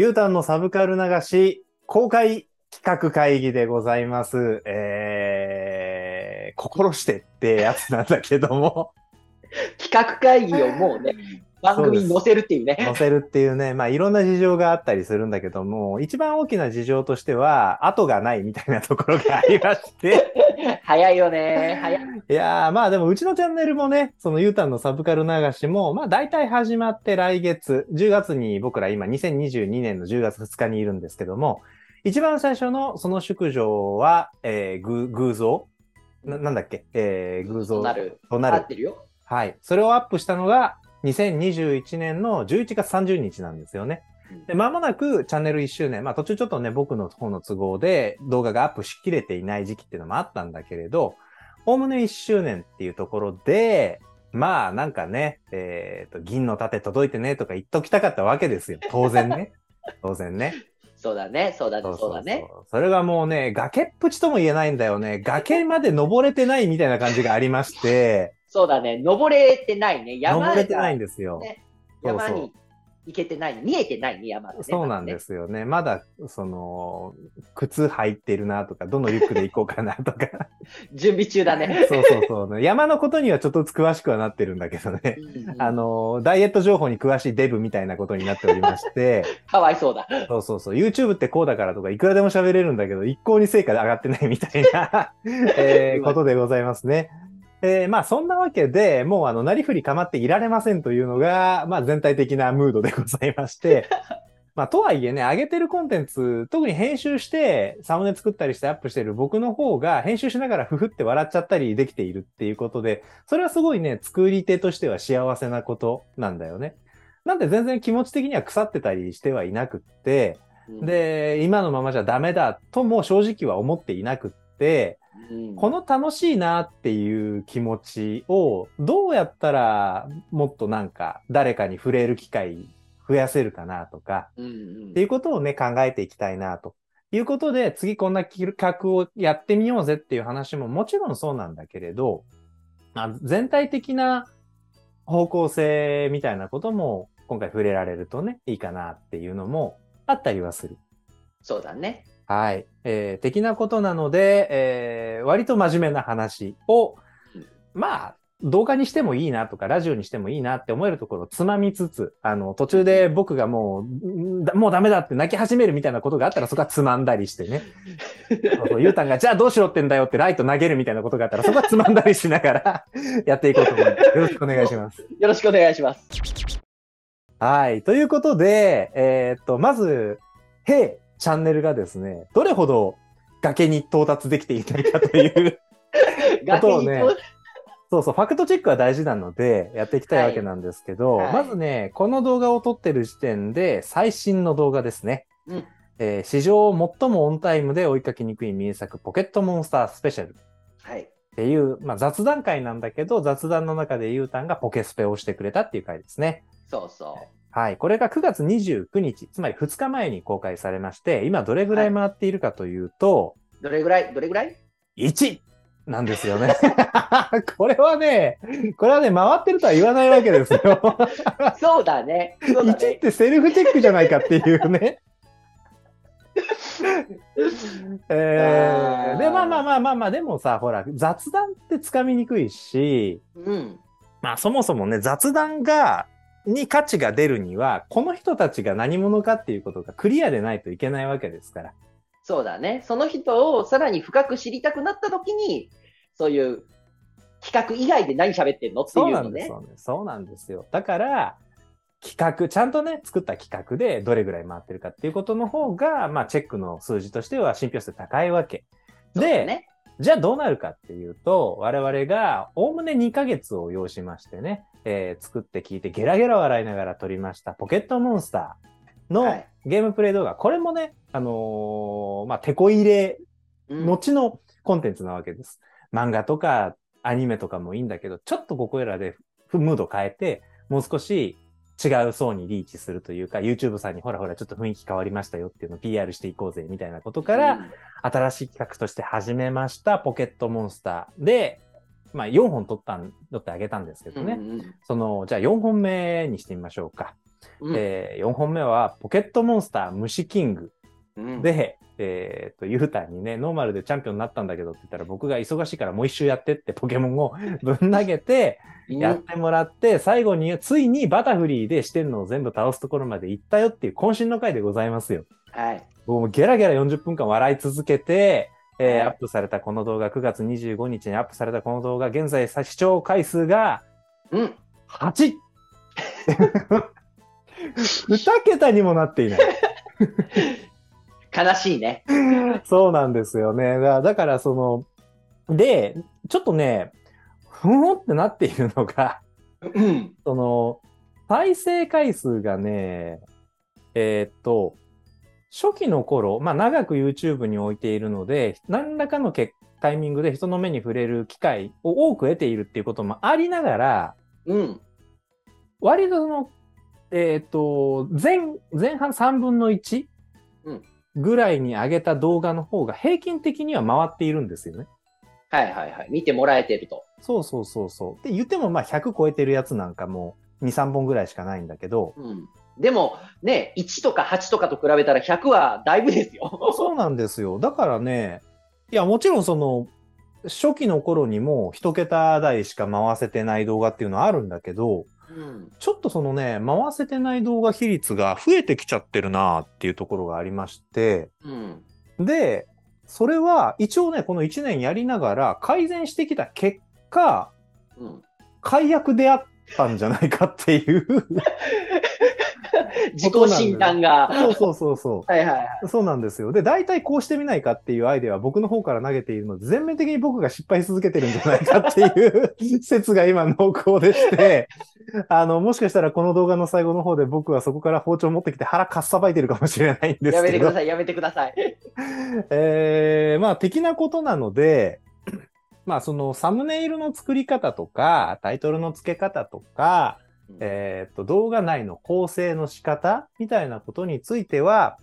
U ターンのサブカル流し公開企画会議でございます。えー、心してってやつなんだけども、企画会議をもうね、番組に載せるっていうね。載せるっていうね、まあいろんな事情があったりするんだけども、一番大きな事情としては、後がないみたいなところがありまして、早いよね。早い。いやーまあでもうちのチャンネルもね、その U ターンのサブカル流しも、まあ大体始まって来月、10月に僕ら今2022年の10月2日にいるんですけども、一番最初のその宿女は、えー、ぐ偶像？ななんだっけ？えー、偶像？となる。となる。合ってるよ。はい。それをアップしたのが2021年の11月30日なんですよね。で、まもなくチャンネル1周年。まあ途中ちょっとね、僕の方の都合で動画がアップしきれていない時期っていうのもあったんだけれど、おおむね1周年っていうところで、まあなんかね、えっ、と、銀の盾届いてねとか言っときたかったわけですよ。当然ね。当然ね。そうだね。そうだね。そうだね。それがもうね、崖っぷちとも言えないんだよね。崖まで登れてないみたいな感じがありまして、そうだね。登れてないね。山登れてないんがですよ。ね山に行けてない。見えてないね、山がね。そうなんですよね。まだ、その、靴履いてるなとか、どのリュックで行こうかなとか。準備中だね。そうそうそう、ね。山のことにはちょっとずつ詳しくはなってるんだけどね。うんあの、ダイエット情報に詳しいデブみたいなことになっておりまして、かわいそうだ。そうそうそう、YouTube ってこうだからとか、いくらでも喋れるんだけど、一向に成果で上がってないみたいな、えーことでございますね。えーまあそんなわけで、もうあの、なりふり構っていられませんというのが、まあ全体的なムードでございまして、まあとはいえね、上げてるコンテンツ、特に編集して、サムネ作ったりしてアップしてる僕の方が、編集しながらふふって笑っちゃったりできているっていうことで、それはすごいね、作り手としては幸せなことなんだよね。なんで全然気持ち的には腐ってたりしてはいなくって、うん、で、今のままじゃダメだとも正直は思っていなくって、うんこの楽しいなっていう気持ちをどうやったらもっとなんか誰かに触れる機会増やせるかなとか、うんうんっていうことをね考えていきたいなということで次こんな企画をやってみようぜっていう話ももちろんそうなんだけれど、あ全体的な方向性みたいなことも今回触れられるとねいいかなっていうのもあったりはする。そうだね。はい。えー的なことなので、えー割と真面目な話をうん、まあ、動画にしてもいいなとか、ラジオにしてもいいなって思えるところをつまみつつ、あの、途中で僕がもう、もうダメだって泣き始めるみたいなことがあったら、そこはつまんだりしてね。そうそうゆうたんが、じゃあどうしろってんだよってライト投げるみたいなことがあったら、そこはつまんだりしながらやっていこうと思います。よろしくお願いします。よろしくお願いします。はい。ということで、えーっと、まず、へい、チャンネルがですね、どれほど崖に到達できていないかという、ことをねそうそう、ファクトチェックは大事なので、やっていきたいわけなんですけど、はいはいまずね、この動画を撮ってる時点で、最新の動画ですね。うんえー史上最もオンタイムで追いかけにくい名作、ポケットモンスタースペシャル。はい。っていう、まあ、雑談会なんだけど、雑談の中でゆうたんがポケスペをしてくれたっていう回ですね。そうそはい。これが9月29日、つまり2日前に公開されまして、今どれぐらい回っているかというと、う。どれぐらい？どれぐらい？1なんですよね。これはね、これはね、回ってるとは言わないわけですよ。そうだね。だ1っね。てセルフチェックじゃないかっていうね。えーで、まあまあまあまあまあ、でもさ、ほら、雑談ってつかみにくいし、うん。まあそもそもね、雑談が、に価値が出るには、この人たちが何者かっていうことがクリアでないといけないわけですから。そうだね。その人をさらに深く知りたくなったときに、そういう企画以外で何喋ってんのっていそううのね。なんですよね。そうなんですよ。だから、企画、ちゃんとね、作った企画でどれぐらい回ってるかっていうことの方が、まあ、チェックの数字としては信憑性高いわけ。で、ね。じゃあどうなるかっていうと、我々がおおむね2ヶ月を要しましてね、えー作って聞いてゲラゲラ笑いながら撮りましたポケットモンスターのはいゲームプレイ動画。これもね、あのーまあ、手こ入れうん後のコンテンツなわけです。漫画とかアニメとかもいいんだけど、ちょっとここらでムード変えて、もう少し違う層にリーチするというか、YouTube さんにほらほらちょっと雰囲気変わりましたよっていうのを PR していこうぜみたいなことから、うん新しい企画として始めましたポケットモンスターで、まあ4本撮ったん、撮ってあげたんですけどね。うんうんその、じゃあ4本目にしてみましょうか。うんえ4本目はポケットモンスター虫キングうんで、えっと、ゆうたんにね、ノーマルでチャンピオンになったんだけどって言ったら、僕が忙しいからもう一周やってってポケモンをぶん投げて、やってもらって、最後に、ついにバタフリーで四天王を全部倒すところまで行ったよっていう渾身の回でございますよ。はい。僕もゲラゲラ40分間笑い続けて、えーはいアップされたこの動画、9月25日にアップされたこの動画、現在さ視聴回数がうん。8! 2桁にもなっていない。悲しいね。そうなんですよね。だだから、その、で、ちょっとね、ふんってなっているのが、うん。その、再生回数がね、えーっと、初期の頃、まあ長く YouTube に置いているので、何らかのけタイミングで人の目に触れる機会を多く得ているっていうこともありながら、うん。割とその、えーっと、前、前半3分の1うんぐらいに上げた動画の方が平均的には回っているんですよね。はいはいはい。見てもらえてると。そうそうそうそう。で、言ってもまあ100超えてるやつなんかもう2、3本ぐらいしかないんだけど、うん。でも、ね、1とか8とかと比べたら100はだいぶですよ。そうなんですよ。だからね、いや、もちろんその、初期の頃にも一桁台しか回せてない動画っていうのはあるんだけど、うん。ちょっとそのね、回せてない動画比率が増えてきちゃってるなっていうところがありまして、うん。で、それは一応ね、この1年やりながら改善してきた結果、うん。解約であったんじゃないかっていう。自己診断が。そうそうそうそう。はいはいはい。そうなんですよ。で、大体こうしてみないかっていうアイデアは僕の方から投げているので、全面的に僕が失敗し続けてるんじゃないかっていう説が今濃厚でして、あの、もしかしたらこの動画の最後の方で僕はそこから包丁持ってきて腹かっさばいてるかもしれないんですけど。やめてください、やめてください。えー、まあ、的なことなので、まあ、そのサムネイルの作り方とか、タイトルの付け方とか、えーっと、動画内の構成の仕方みたいなことについては、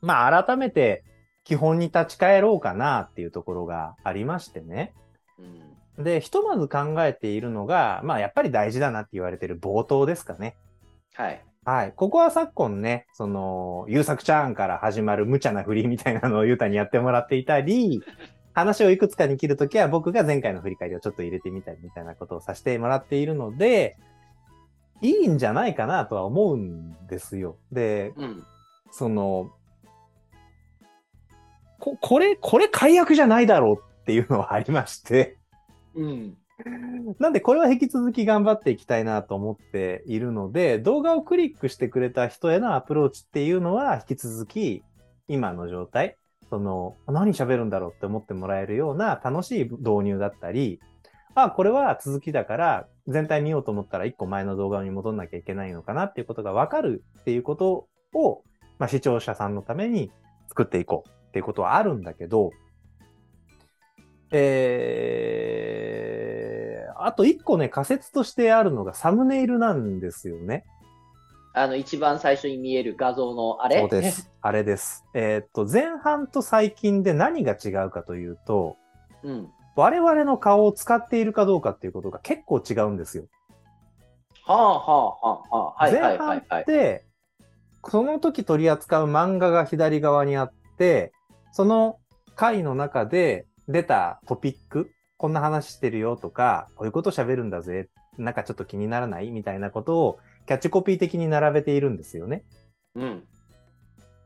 まあ、改めて基本に立ち返ろうかなっていうところがありましてね。うんで、ひとまず考えているのが、まあ、やっぱり大事だなって言われてる冒頭ですかね。はい。はい。ここは昨今ね、その、優作ちゃんから始まる無茶な振りみたいなのをゆうたにやってもらっていたり、話をいくつかに切るときは僕が前回の振り返りをちょっと入れてみたりみたいなことをさせてもらっているので、いいんじゃないかなとは思うんですよ。で、うん。その、こ、これ、これ解約じゃないだろうっていうのはありまして、うん。なんでこれは引き続き頑張っていきたいなと思っているので、動画をクリックしてくれた人へのアプローチっていうのは引き続き今の状態、その何喋るんだろうって思ってもらえるような楽しい導入だったり、あ、これは続きだから全体見ようと思ったら一個前の動画に戻んなきゃいけないのかなっていうことがわかるっていうことを、まあ、視聴者さんのために作っていこうっていうことはあるんだけど、えー、あと一個ね、仮説としてあるのがサムネイルなんですよね。あの、一番最初に見える画像のあれ？そうです。あれです。えーっと、前半と最近で何が違うかというと、うん。我々の顔を使っているかどうかっていうことが結構違うんですよ。はあはあはあはあ。はいはい前半。って、その時取り扱う漫画が左側にあって、その回の中で出たトピック、こんな話してるよとか、こういうこと喋るんだぜ、なんかちょっと気にならないみたいなことをキャッチコピー的に並べているんですよね。うん。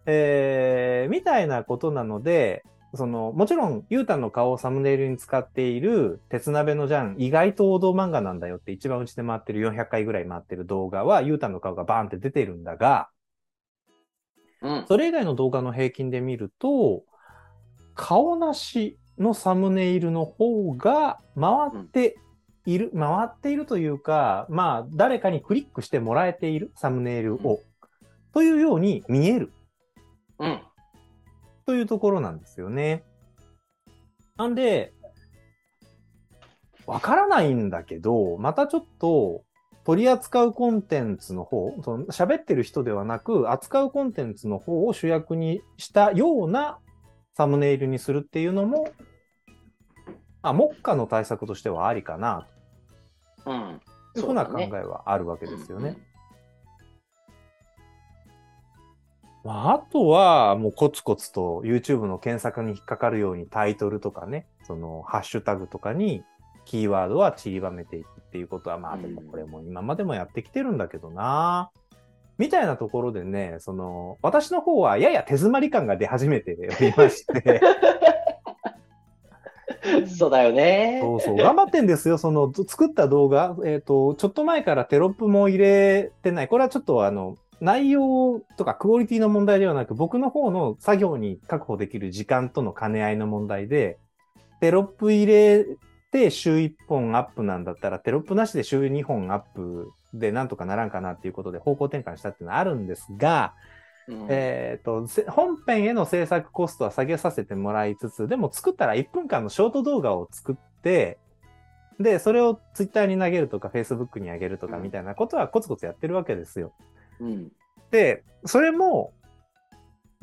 えー、みたいなことなので、その、もちろん、ゆうたんの顔をサムネイルに使っている、鉄鍋のジャン、意外と王道漫画なんだよって一番うちで回ってる400回ぐらい回ってる動画は、ゆうたんの顔がバーンって出てるんだが、うん。それ以外の動画の平均で見ると、顔なしのサムネイルの方が回っている、回っているというか、まあ、誰かにクリックしてもらえているサムネイルを、というように見えるうん。というところなんですよね。なんで、わからないんだけど、またちょっと取り扱うコンテンツの方、その喋ってる人ではなく、扱うコンテンツの方を主役にしたようなサムネイルにするっていうのも、あ、目下の対策としてはありかな、うん。というふうな考えはあるわけですよね。まあ、あとは、もうコツコツと YouTube の検索に引っかかるようにタイトルとかね、そのハッシュタグとかにキーワードは散りばめていくっていうことは、まあ、でもこれも今までもやってきてるんだけどな。みたいなところでね、その、私の方はやや手詰まり感が出始めて おりまして、そうだよね。そうそう、頑張ってんですよ。その、作った動画、えっ、と、ちょっと前からテロップも入れてない。これはちょっとあの、内容とかクオリティの問題ではなく、僕の方の作業に確保できる時間との兼ね合いの問題で、テロップ入れて週1本アップなんだったら、テロップなしで週2本アップでなんとかならんかなっていうことで方向転換したっていうのはあるんですが、うんえっ、と、せ本編への制作コストは下げさせてもらいつつ、でも作ったら1分間のショート動画を作って、で、それをツイッターに投げるとか、フェイスブックに上げるとかうんみたいなことはコツコツやってるわけですよ。うん。で、それも、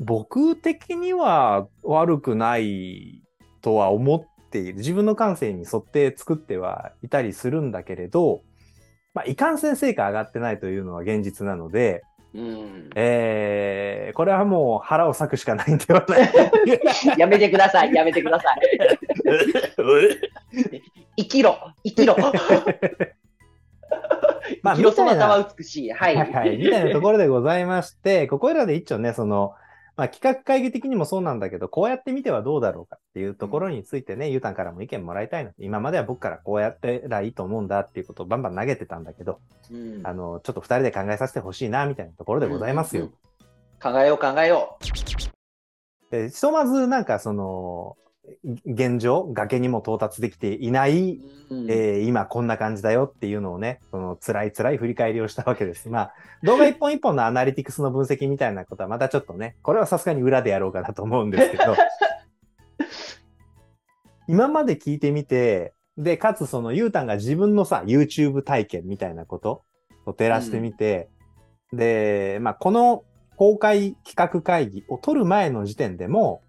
僕的には悪くないとは思っている。自分の感性に沿って作ってはいたりするんだけれど、まあ、いかんせん成果上がってないというのは現実なので、うん。えー、これはもう腹を割くしかないんではない やめてください。やめてください。生きろ。生きろ。まあ生きろそみたいななたは美しい。はい。はいはい、みたいなところでございまして、ここらで一丁ね、その、まあ、企画会議的にもそうなんだけど、こうやってみてはどうだろうかっていうところについてね、ゆうたんからも意見もらいたいな。今までは僕からこうやってらいいと思うんだっていうことをバンバン投げてたんだけど、うんあの、ちょっと二人で考えさせてほしいな、みたいなところでございますよ。うんうん考えよう考えよでひとまずなんかその、現状、崖にも到達できていない、う。うんえー今こんな感じだよっていうのをね、その辛い辛い振り返りをしたわけです。まあ、動画一本一本のアナリティクスの分析みたいなことはまたちょっとね、これはさすがに裏でやろうかなと思うんですけど、今まで聞いてみて、で、かつそのゆうたんが自分のさ、YouTube 体験みたいなことを照らしてみて、で、まあ、この公開企画会議を取る前の時点でも、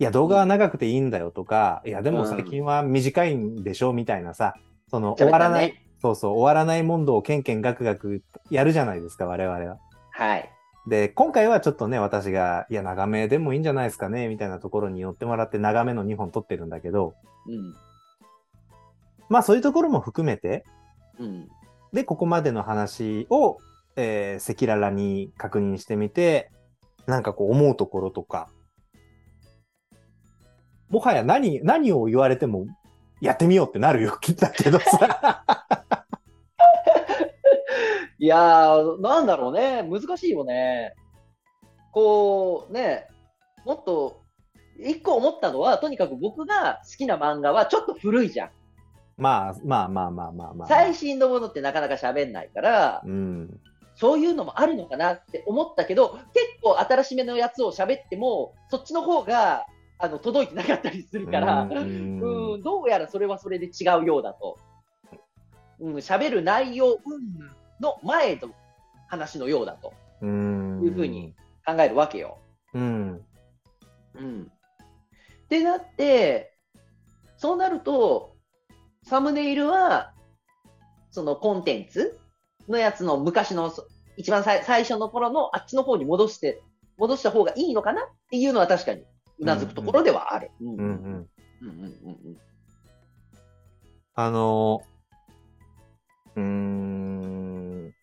いや、動画は長くていいんだよとか、いや、でも最近は短いんでしょみたいなさ、その終わらない、そうそう、終わらない問答をケンケンガクガクやるじゃないですか、我々は。はい。で、今回はちょっとね、私が、いや、長めでもいいんじゃないですかね、みたいなところに寄ってもらって長めの2本撮ってるんだけど、うん。まあそういうところも含めて、うん。で、ここまでの話を、えー、赤裸々に確認してみて、なんかこう思うところとか、もはや何、何を言われても、やってみようってなるよ、だけどさ。いやー、なんだろうね。難しいよね。こう、ね、もっと、一個思ったのは、とにかく僕が好きな漫画はちょっと古いじゃん。まあ、まあまあまあまあまあ。最新のものってなかなか喋んないから、うん。そういうのもあるのかなって思ったけど、結構新しめのやつを喋っても、そっちの方が、あの、届いてなかったりするから、ううんん、どうやらそれはそれで違うようだと。うん、喋る内容、うん、の前の話のようだとうん。いうふうに。考えるわけよ。うん。うん。ってなって、そうなると、サムネイルは、そのコンテンツのやつの昔の、そ一番最最初の頃のあっちの方に戻して、戻した方がいいのかなっていうのは確かにうなずくところではある。うんうんうん。うんうんうんあのー、うーん、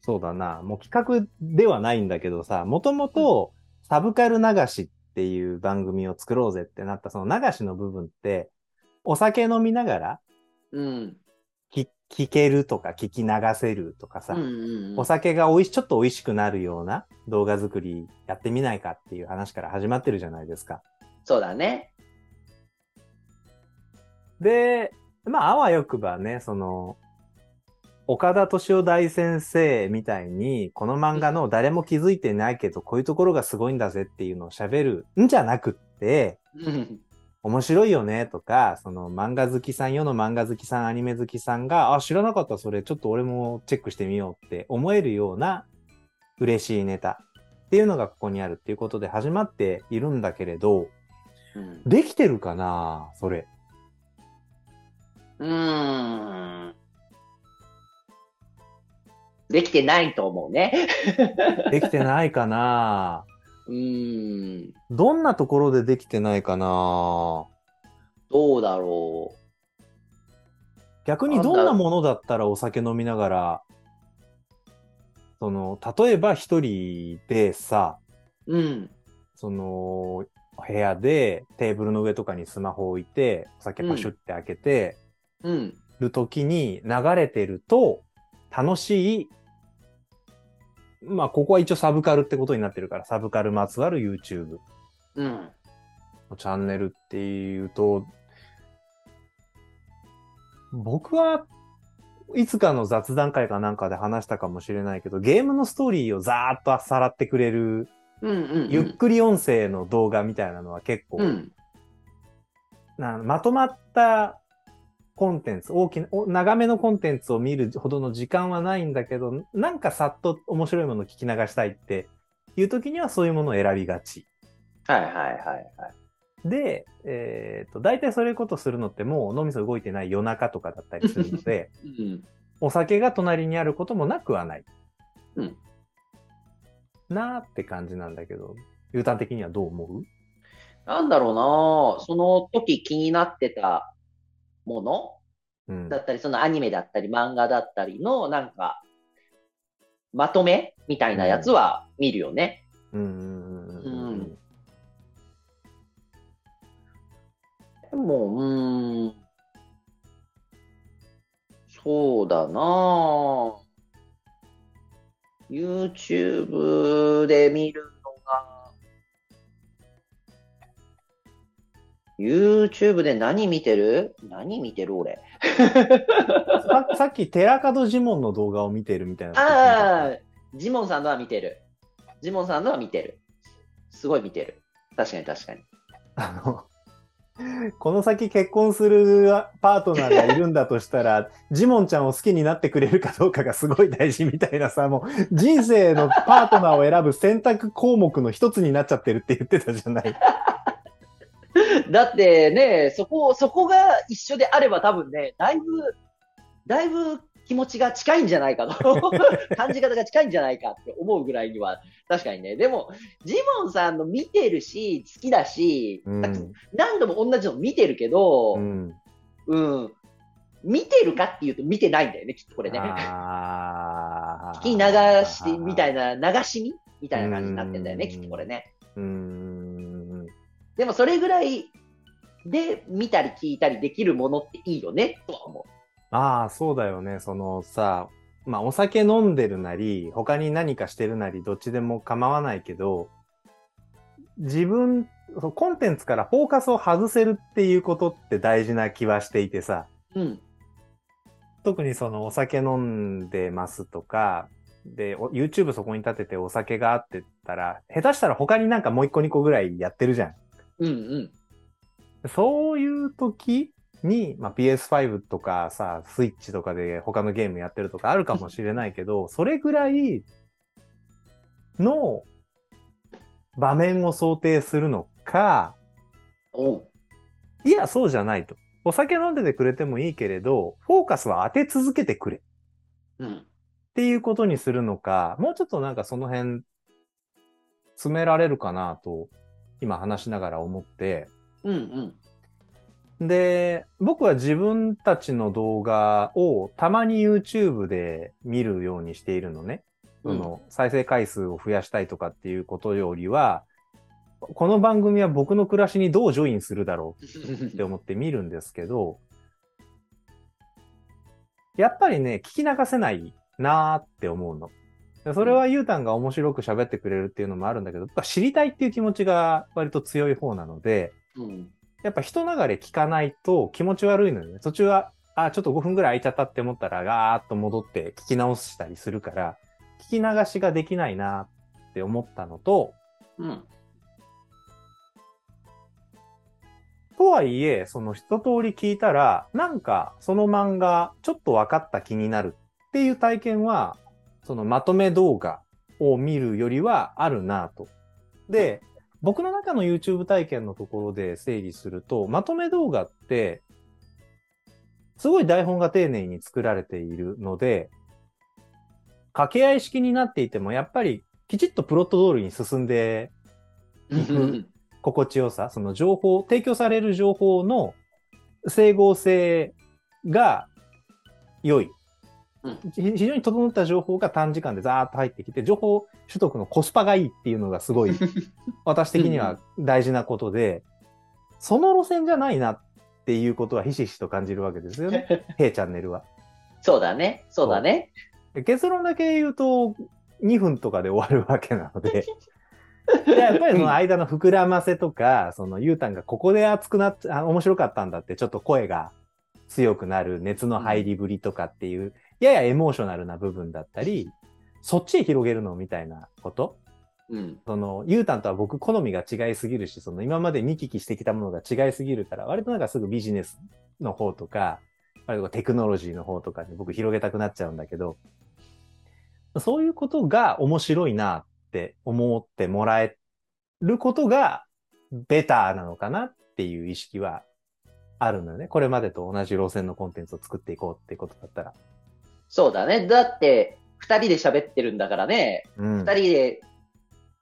そうだな。もう企画ではないんだけどさ、もともとサブカル流しっていう番組を作ろうぜってなったその流しの部分って、お酒飲みながらうん。聞聞けるとか聞き流せるとかさ、うんうんうんお酒が美味し、ちょっと美味しくなるような動画作りやってみないかっていう話から始まってるじゃないですか。そうだね。で、まあ、あわよくばね、その、岡田敏夫大先生みたいに、この漫画の誰も気づいてないけど、こういうところがすごいんだぜっていうのを喋るんじゃなくって、うん面白いよねとか、その漫画好きさん、世の漫画好きさん、アニメ好きさんが、あ、知らなかった、それ、ちょっと俺もチェックしてみようって思えるような嬉しいネタっていうのがここにあるっていうことで始まっているんだけれど、うんできてるかなそれ。うーん。できてないと思うね。できてないかなうーん。どんなところでできてないかな？どうだろ逆にどんなものだったらお酒飲みながら、その、例えば一人でさ、う。うん。その、部屋でテーブルの上とかにスマホ置いて、お酒パシュって開けてうん。る時に流れてると、楽しい、まあ、ここは一応サブカルってことになってるから、サブカルまつわる YouTube うん。のチャンネルっていうと、僕はいつかの雑談会かなんかで話したかもしれないけど、ゲームのストーリーをざーっとさらってくれる、うん。うん。ゆっくり音声の動画みたいなのは結構、うん。なまとまったコンテンツ、大きな、お長めのコンテンツを見るほどの時間はないんだけど、なんかさっと面白いものを聞き流したいっていう時にはそういうものを選びがち。はいはいはいはい。で、えっ、と、大体そういうことするのってもう脳みそ動いてない夜中とかだったりするので、うん。お酒が隣にあることもなくはない。うん。なーって感じなんだけど、ーン的にはどう思う？なんだろうなその時気になってたものうんだ。ったり、そのアニメだったり漫画だったりのなんか、まとめみたいなやつは見るよね。うん。でも、うーん。そうだな YouTube で見る YouTube で何見てる？何見てる俺？さ さっき寺門ジモンの動画を見てるみたいな。ああ、ジモンさんのは見てる。ジモンさんのは見てる。すごい見てる。確かに確かに。あの、この先結婚するパートナーがいるんだとしたら、ジモンちゃんを好きになってくれるかどうかがすごい大事みたいなさ、もう人生のパートナーを選ぶ選択項目の一つになっちゃってるって言ってたじゃない。だってね、そこ、そこが一緒であれば多分ね、だいぶ、だいぶ気持ちが近いんじゃないかと。感じ方が近いんじゃないかって思うぐらいには、確かにね。でも、ジモンさんの見てるし、好きだし、うん。何度も同じの見てるけど、ううん、ん。見てるかっていうと見てないんだよね、きっとこれね。あ聞き流しみたいな、流し見みたいな感じになってんだよね、うんきっとこれね。うーん。でもそれぐらいで見たり聞いたりできるものっていいよね、とは思ああ、そうだよね。そのさ、まあお酒飲んでるなり、他に何かしてるなり、どっちでも構わないけど、自分、コンテンツからフォーカスを外せるっていうことって大事な気はしていてさ、う。うん。特にそのお酒飲んでますとか、で、お YouTube そこに立ててお酒があってたら、下手したら他になんかもう一個二個ぐらいやってるじゃん。うんうん。そういう時に、まあ、PS5 とかさ、スイッチとかで他のゲームやってるとかあるかもしれないけど、それぐらいの場面を想定するのか。いや、そうじゃないと。お酒飲んでてくれてもいいけれど、フォーカスは当て続けてくれっうん。ていうことにするのか、もうちょっとなんかその辺、詰められるかなと、今話しながら思って、うんうん。で、僕は自分たちの動画をたまに YouTube で見るようにしているのね。その再生回数を増やしたいとかっていうことよりは、この番組は僕の暮らしにどうジョインするだろうって 思って見るんですけど、やっぱりね、聞き流せないなーって思うの。でそれはゆうたんが面白く喋ってくれるっていうのもあるんだけど、知りたいっていう気持ちが割と強い方なので、うん。やっぱ人流れ聞かないと気持ち悪いのよね。途中は、あ、ちょっと5分ぐらい空いちゃったって思ったら、ガーッと戻って聞き直したりするから、聞き流しができないなって思ったのと、うん。とはいえ、その一通り聞いたら、なんかその漫画ちょっと分かった気になるっていう体験は、そのまとめ動画を見るよりはあるなと。で、僕の中の YouTube 体験のところで整理すると、まとめ動画って、すごい台本が丁寧に作られているので、掛け合い式になっていても、やっぱりきちっとプロット通りに進んでうん心地よさ、その情報、提供される情報の整合性が良い。非常に整った情報が短時間でザーッと入ってきて、情報取得のコスパがいいっていうのがすごい、私的には大事なことで、その路線じゃないなっていうことはひしひしと感じるわけですよね。弊チャンネルは。そうだね。そうだね。で結論だけ言うと、2分とかで終わるわけなので、で やっぱりその間の膨らませとか、そのゆうたんがここで熱くなっあ面白かったんだってちょっと声が強くなる熱の入りぶりとかっていう、ややエモーショナルな部分だったり、そっちへ広げるのみたいなこと？うん。その、ゆうたんとは僕好みが違いすぎるし、その今まで見聞きしてきたものが違いすぎるから、割となんかすぐビジネスの方とか、割とテクノロジーの方とかに僕広げたくなっちゃうんだけど、そういうことが面白いなって思ってもらえることがベターなのかなっていう意識はあるのよね。これまでと同じ路線のコンテンツを作っていこうってことだったら。そうだね。だって、二人で喋ってるんだからね。うん。二人で、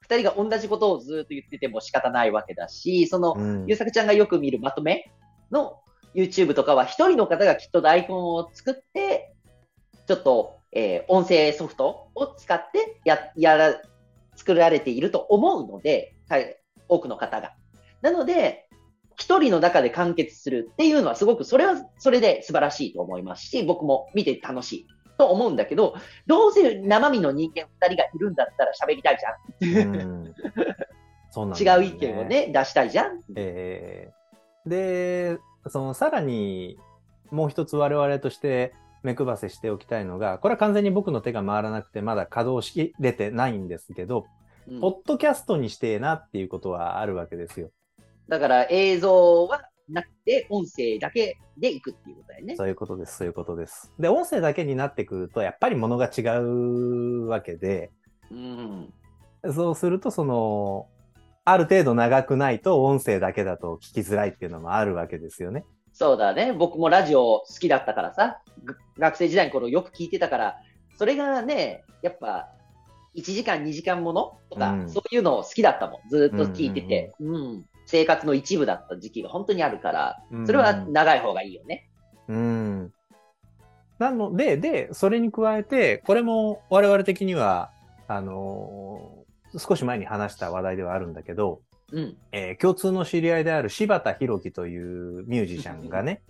二人が同じことをずっと言ってても仕方ないわけだし、その、うんゆうさくちゃんがよく見るまとめの YouTube とかは一人の方がきっと台本を作って、ちょっと、えー音声ソフトを使ってや、やら、作られていると思うので、はい、多くの方が。なので、一人の中で完結するっていうのはすごく、それはそれで素晴らしいと思いますし、僕も見て楽しいと思うんだけど、どうせ生身の人間二人がいるんだったら喋りたいじゃん。うんそうなんだよ違う意見をね、出したいじゃん。えーで、そのさらにもう一つ我々として目配せしておきたいのが、これは完全に僕の手が回らなくてまだ稼働しきれてないんですけど、うんポッドキャストにしてえなっていうことはあるわけですよ。だから映像はなくて、音声だけでいくっていうことだよね。そういうことです、そういうことです。で、音声だけになってくると、やっぱりものが違うわけで、うん。そうすると、その、ある程度長くないと音声だけだと聞きづらいっていうのもあるわけですよね。そうだね。僕もラジオ好きだったからさ、が学生時代の頃よく聞いてたから、それがね、やっぱ、1時間、2時間ものとか、うんそういうの好きだったもん。ずっと聞いてて、うん生活の一部だった時期が本当にあるから、それは長い方がいいよね。うん。なので、で、それに加えて、これも我々的には、あのー少し前に話した話題ではあるんだけど、うん。えー共通の知り合いである柴田博樹というミュージシャンがね、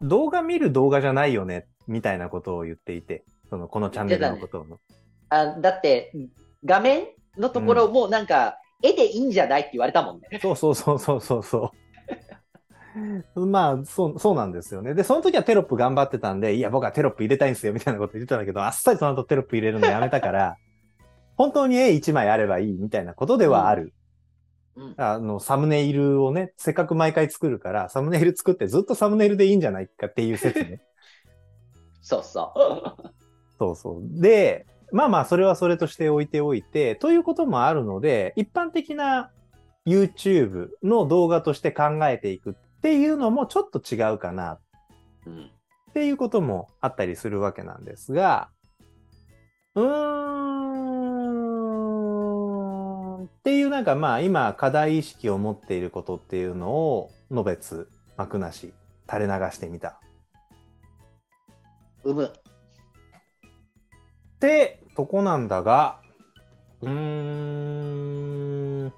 動画見る動画じゃないよね、みたいなことを言っていて、その、このチャンネルのことを、あだって、画面のところもなんか、絵でいいんじゃないって言われたもんね。そうそうそうそうそうそう。まあ、そう、そうなんですよね。で、その時はテロップ頑張ってたんで、いや、僕はテロップ入れたいんですよ、みたいなこと言ってたんだけど、あっさりその後テロップ入れるのやめたから、本当に絵1枚あればいい、みたいなことではある。うん。あの、サムネイルをね、せっかく毎回作るから、サムネイル作ってずっとサムネイルでいいんじゃないかっていう説ね。そうそう。そうそう。で、まあまあ、それはそれとして置いておいて、ということもあるので、一般的な YouTube の動画として考えていくっていうのもちょっと違うかなうん。っていうこともあったりするわけなんですが、うーん、っていうなんかまあ今課題意識を持っていることっていうのを、のべつ、幕なし、垂れ流してみた。うむ。ってとこなんだが、うーん。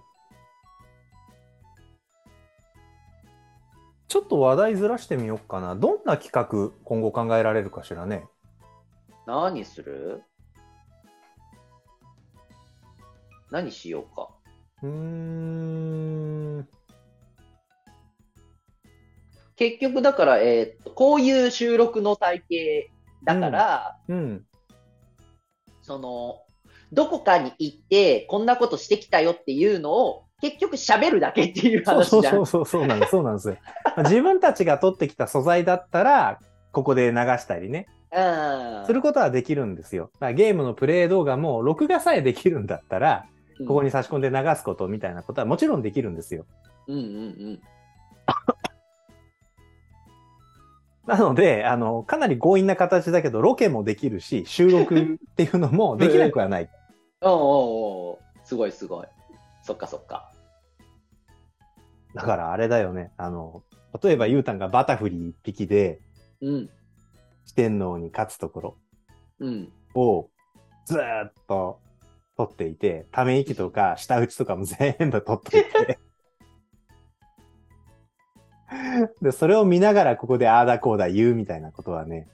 ちょっと話題ずらしてみようかな。どんな企画今後考えられるかしらね。何する？何しようか。うーん。結局だから、えーっと、こういう収録の体系だから、うん。その、どこかに行って、こんなことしてきたよっていうのを、結局喋るだけっていう話じゃん。そうそうそうそうなんです。そうなんですよ。自分たちが撮ってきた素材だったら、ここで流したりね、うん。することはできるんですよ。ゲームのプレイ動画も録画さえできるんだったら、ここに差し込んで流すことみたいなことはもちろんできるんですよ。うんうんうん。なので、あの、かなり強引な形だけど、ロケもできるし、収録っていうのも できなくはない。おうおうおうすごいすごい。そっかそっか。だからあれだよね。あの、例えばゆうたんがバタフリー一匹でうん。四天王に勝つところうん。をずーっと撮っていて、ため息とか舌打ちとかも全部撮っていて。で、それを見ながらここでああだこうだ言うみたいなことはね、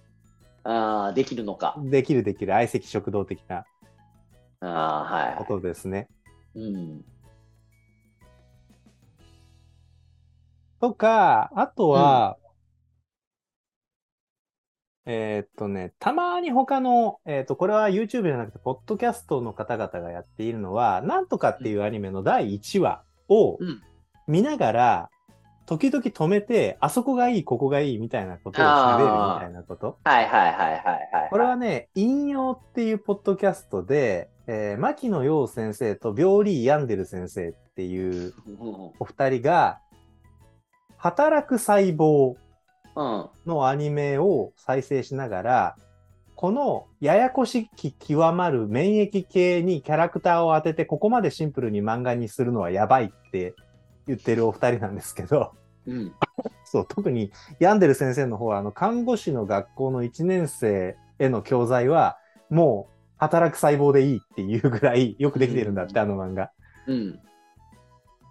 ああ、できるのか。できるできる相席食堂的なああ、はいはことですね。い。うん。とか、あとは、えーっとね、たまに他の、えーっと、これは YouTube じゃなくて、ポッドキャストの方々がやっているのは、なんとかっていうアニメの第1話をうん見ながら、時々止めて、あそこがいい、ここがいいみたいなことを喋るみたいなこと。はいはいはいはいはい。これはね、引用っていうポッドキャストで、えー牧野陽先生とビョーリー・ヤンデル先生っていううん。お二人が、働く細胞うん。のアニメを再生しながら、このややこしき極まる免疫系にキャラクターを当てて、ここまでシンプルに漫画にするのはやばいって言ってるお二人なんですけど、うん。そう、特にヤンデル先生の方は、あの、看護師の学校の1年生への教材は、もう働く細胞でいいっていうぐらいよくできてるんだって、あの漫画。うん。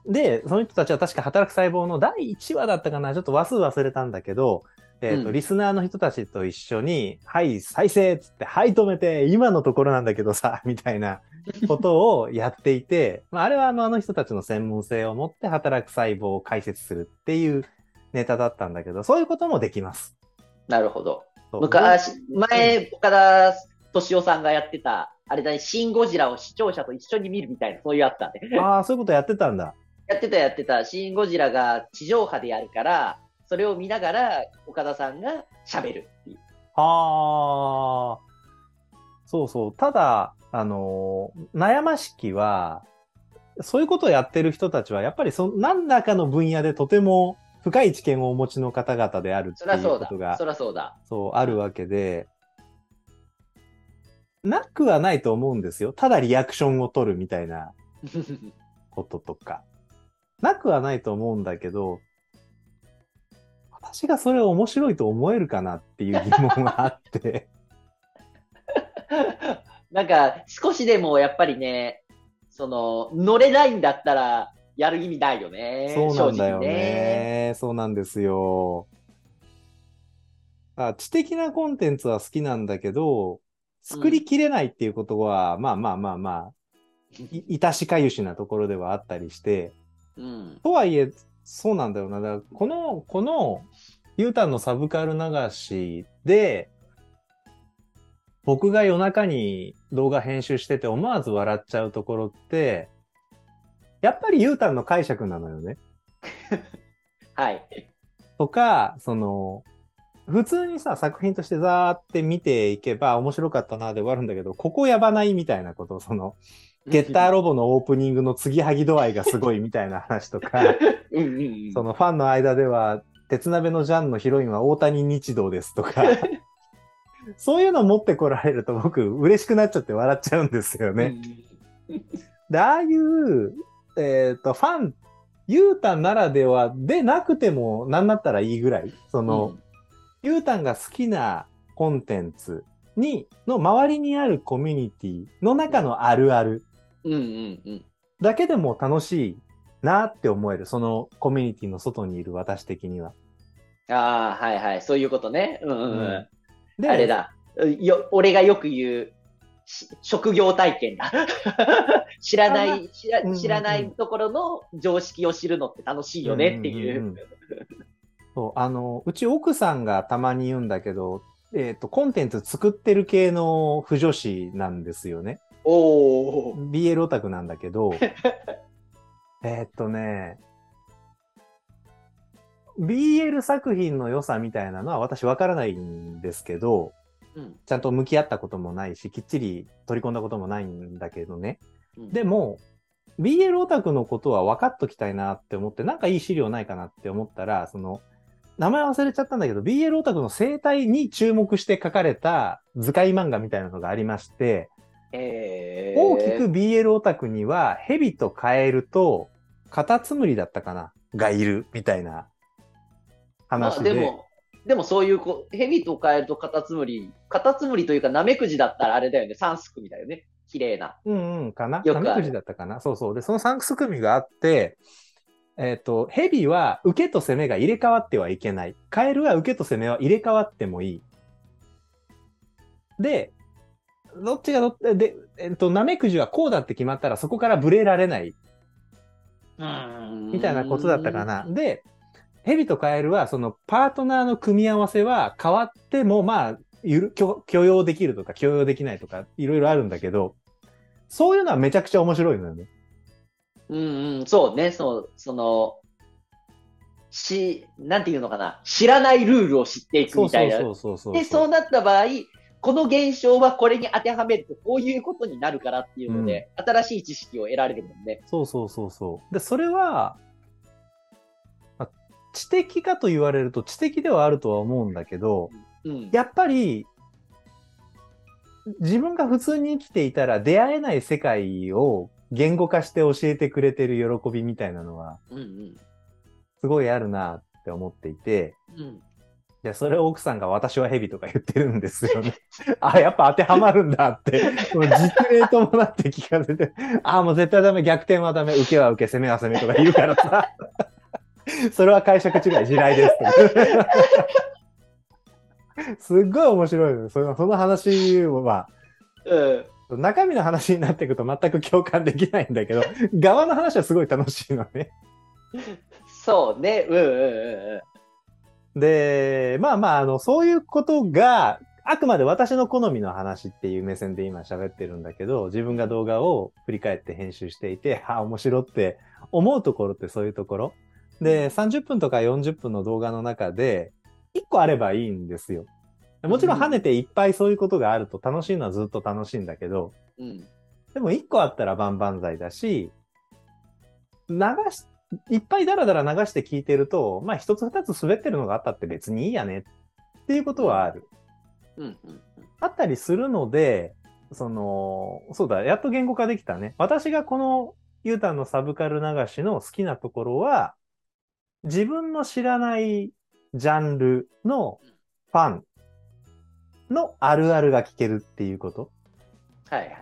で、その人たちは確か働く細胞の第1話だったかな、ちょっと話数忘れたんだけど、えっ、と、うんリスナーの人たちと一緒に、はい、再生っつって、はい、止めて、今のところなんだけどさ、みたいな ことをやっていて、まあ、あれはあのあの人たちの専門性を持って働く細胞を解説するっていうネタだったんだけど、そういうこともできます。なるほど。昔、前、岡田敏夫さんがやってた、あれだね、シン・ゴジラを視聴者と一緒に見るみたいな、そういうあったんで。ああ、そういうことやってたんだ。やってたやってた、シン・ゴジラが地上波でやるから、それを見ながら、岡田さんが喋るっていう。はあ。そうそう。ただ、あのー悩ましきは、そういうことをやってる人たちは、やっぱりそ、何らかの分野でとても深い知見をお持ちの方々であるっていうことが。、そそうだ。そう、あるわけで、なくはないと思うんですよ。ただリアクションを取るみたいな こととか。なくはないと思うんだけど、私がそれを面白いと思えるかなっていう疑問があって。なんか、少しでもやっぱりね、その、乗れないんだったら、やる意味ないよね。そうなんだよ正直ね。そうなんですよ。あ知的なコンテンツは好きなんだけど、作りきれないっていうことは、まあまあまあまあ、い致しかゆしなところではあったりして、うん。とはいえ、そうなんだよな。だからこの、この、ユータンのサブカル流しで、僕が夜中に動画編集してて思わず笑っちゃうところって、やっぱりユータンの解釈なのよね。はい。とか、その、普通にさ、作品としてザーって見ていけば面白かったなで終わるんだけど、ここやばないみたいなこと、その、ゲッターロボのオープニングの継ぎはぎ度合いがすごいみたいな話とか、うんうんうん。そのファンの間では、鉄鍋のジャンのヒロインは大谷日堂ですとか、そういうの持ってこられると僕嬉しくなっちゃって笑っちゃうんですよね。で、ああいう、えっ、と、ファン、ユータンならではでなくてもなんだったらいいぐらい、そうん。の、ユータンが好きなコンテンツに、の周りにあるコミュニティの中のあるあるうんうんうん。だけでも楽しいなって思える。そのコミュニティの外にいる私的には。ああ、はいはい。そういうことね。うんうんうん。うんで、あれだ。よ、俺がよく言う、し職業体験だ。知らない、知ら知らないところの常識を知るのって楽しいよねっていう。んんんんそう、あの、うち奥さんがたまに言うんだけど、えっ、と、コンテンツ作ってる系の不女子なんですよね。おお。BL オタクなんだけど、えーっとね、BL 作品の良さみたいなのは私わからないんですけど、うん。ちゃんと向き合ったこともないし、きっちり取り込んだこともないんだけどね。うん。でも、BL オタクのことは分かっときたいなって思って、なんかいい資料ないかなって思ったら、その、名前忘れちゃったんだけど、BL オタクの生態に注目して書かれた図解漫画みたいなのがありまして、え大きく BL オタクには、蛇とカエルと、カタツムリだったかながいる、みたいなま話で。あでも、でもそういうこう、ヘビとカエルとカタツムリ、カタツムリというかナメクジだったらあれだよね、三すくみだよね。綺麗な。うんうん、かな。ナメクジだったかな。そうそう。で、その三すくみがあって、えっ、と、ヘビは受けと攻めが入れ替わってはいけない。カエルは受けと攻めは入れ替わってもいい。で、どっちがどっで、えっ、と、ナメクジはこうだって決まったらそこからブレられないみみたいなことだったかな。。で、ヘビとカエルはそのパートナーの組み合わせは変わってもまあ、許許容できるとか許容できないとかいろいろあるんだけど、そういうのはめちゃくちゃ面白いのよね。うんうん、そうね、そう、その、し、なんていうのかな、知らないルールを知っていくみたいうな。そうそうそう。で、そうなった場合、この現象はこれに当てはめるとこういうことになるからっていうので、新しい知識を得られるもんね。そうそうそうそう。で、それは、まあ知的かと言われると知的ではあるとは思うんだけど、うん。やっぱり、自分が普通に生きていたら出会えない世界を言語化して教えてくれてる喜びみたいなのは。すごいあるなって思っていて、うん。いや、それを奥さんが私は蛇とか言ってるんですよね。あ、やっぱ当てはまるんだって、もう実例伴って聞かせて、あ、もう絶対ダメ、逆転はダメ、受けは受け、攻めは攻めとか言うからさ。それは解釈違い、地雷です。すっごい面白いのよそのその話は、うん。中身の話になっていくと全く共感できないんだけど、側の話はすごい楽しいのね。そうね。うんうんうんうん。で、まあまあ、あの、そういうことが、あくまで私の好みの話っていう目線で今喋ってるんだけど、自分が動画を振り返って編集していて、あ、面白って思うところってそういうところ。で、30分とか40分の動画の中で、1個あればいいんですよ。もちろん跳ねていっぱいそういうことがあると楽しいのはずっと楽しいんだけど、うん。でも1個あったら万々歳だし、流し、いっぱいダラダラ流して聞いてると、まあ一つ二つ滑ってるのがあったって別にいいやねっていうことはある。うんうんうん。あったりするので、その、そうだ、やっと言語化できたね。私がこのユータンのサブカル流しの好きなところは、自分の知らないジャンルのファンのあるあるが聞けるっていうこと？はいはいはい。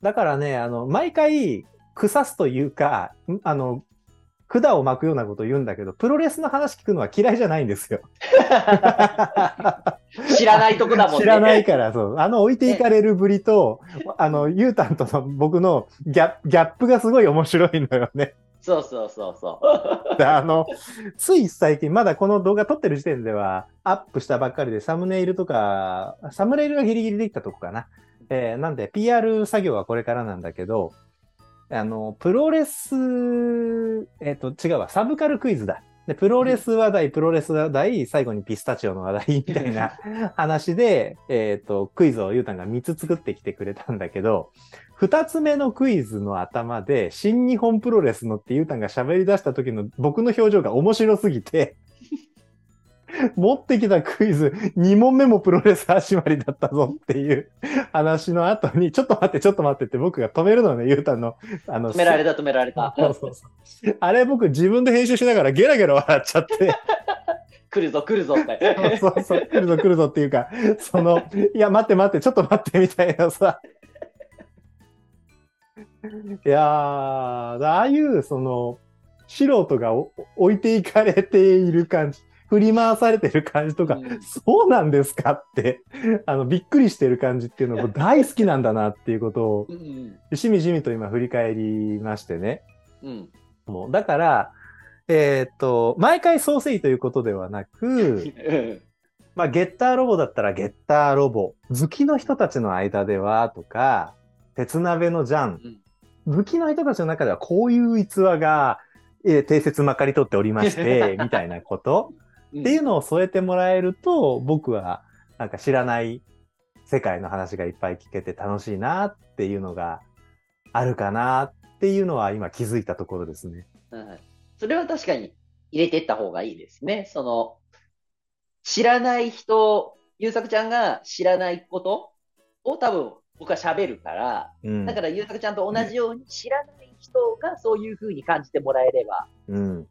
だからね、あの、毎回、腐すというか、んあの、管を巻くようなことを言うんだけど、プロレスの話聞くのは嫌いじゃないんですよ。知らないとこだもんね。知らないから、そう。あの置いていかれるぶりと、あの、ユータンとの僕のギャギャップがすごい面白いのよね。そうそうそうそう。であの、つい最近、まだこの動画撮ってる時点では、アップしたばっかりでサムネイルとか、サムネイルがギリギリできたとこかな。えーなんで、PR 作業はこれからなんだけど、あの、プロレス、えっ、と、違うわ、サブカルクイズだ。で、プロレス話題、プロレス話題、最後にピスタチオの話題みたいな話で、えっ、と、クイズをゆうたんが3つ作ってきてくれたんだけど、2つ目のクイズの頭で、新日本プロレスのってゆうたんが喋り出した時の僕の表情が面白すぎて、持ってきたクイズ2問目もプロレス始まりだったぞっていう話の後に、ちょっと待って、ちょっと待ってって僕が止めるのね、ゆうたんの。あの止められた止められた。そうそうそう。あれ僕自分で編集しながらゲラゲラ笑っちゃって、来るぞ来るぞって。そうそう、来るぞ来るぞっていうか、その、いや待って待って、ちょっと待ってみたいなさ。いやー、ああいう、その、素人がお置いていかれている感じ、振り回されてる感じとか、うんそうなんですかって、あの、びっくりしてる感じっていうのも大好きなんだなっていうことを、うんしみじみと今振り返りましてね。うん。もう、だから、えーっと、毎回ソーセイということではなく、う んまあ、ゲッターロボだったらゲッターロボ。好きの人たちの間では、とか、鉄鍋のジャン。好きの人たちの中ではこういう逸話が、えー定説まかり取っておりまして、みたいなこと。っていうのを添えてもらえると、僕はなんか知らない世界の話がいっぱい聞けて楽しいなっていうのがあるかなっていうのは今気づいたところですね。うんそれは確かに入れてった方がいいですね。その、知らない人、ゆうさくちゃんが知らないことを多分僕は喋るから、うん。だからゆうたくちゃんと同じように知らない人がそういう風に感じてもらえれば、うん。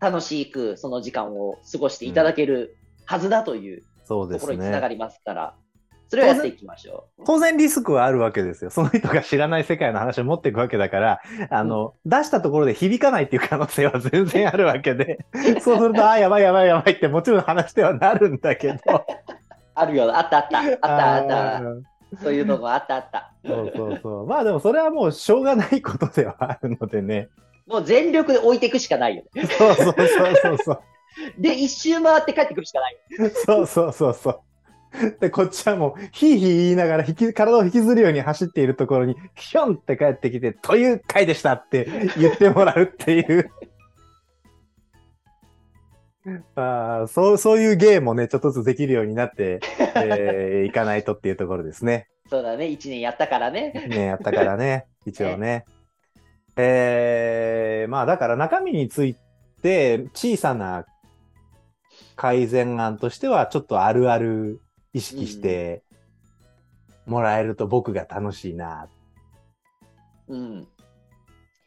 楽しくその時間を過ごしていただけるはずだというそうですところにつながね。りますから、それをやっていきましょう。当然リスクはあるわけですよ。その人が知らない世界の話を持っていくわけだから、あの、出したところで響かないっていう可能性は全然あるわけで、そうすると、ああ、やばいやばいやばいってもちろん話ではなるんだけど。あるよ、あったあった、あったあった。ーそういうのもあったあった。そうそうそう。まあでもそれはもうしょうがないことではあるのでね。もう全力で置いていくしかないよね。そうそうそうそうそう。で、一周回って帰ってくるしかない。そうそうそうそう。で、こっちはもう、ヒーヒー言いながら引き、体を引きずるように走っているところに、ひょんって帰ってきて、という回でしたって言ってもらうっていう。あーそう、そういうゲームもね、ちょっとずつできるようになって、えーいかないとっていうところですね。そうだね、一年やったからね。ね、やったからね、一応ね。えー、まあだから中身について小さな改善案としてはちょっとあるある意識してもらえると僕が楽しいなうん。っ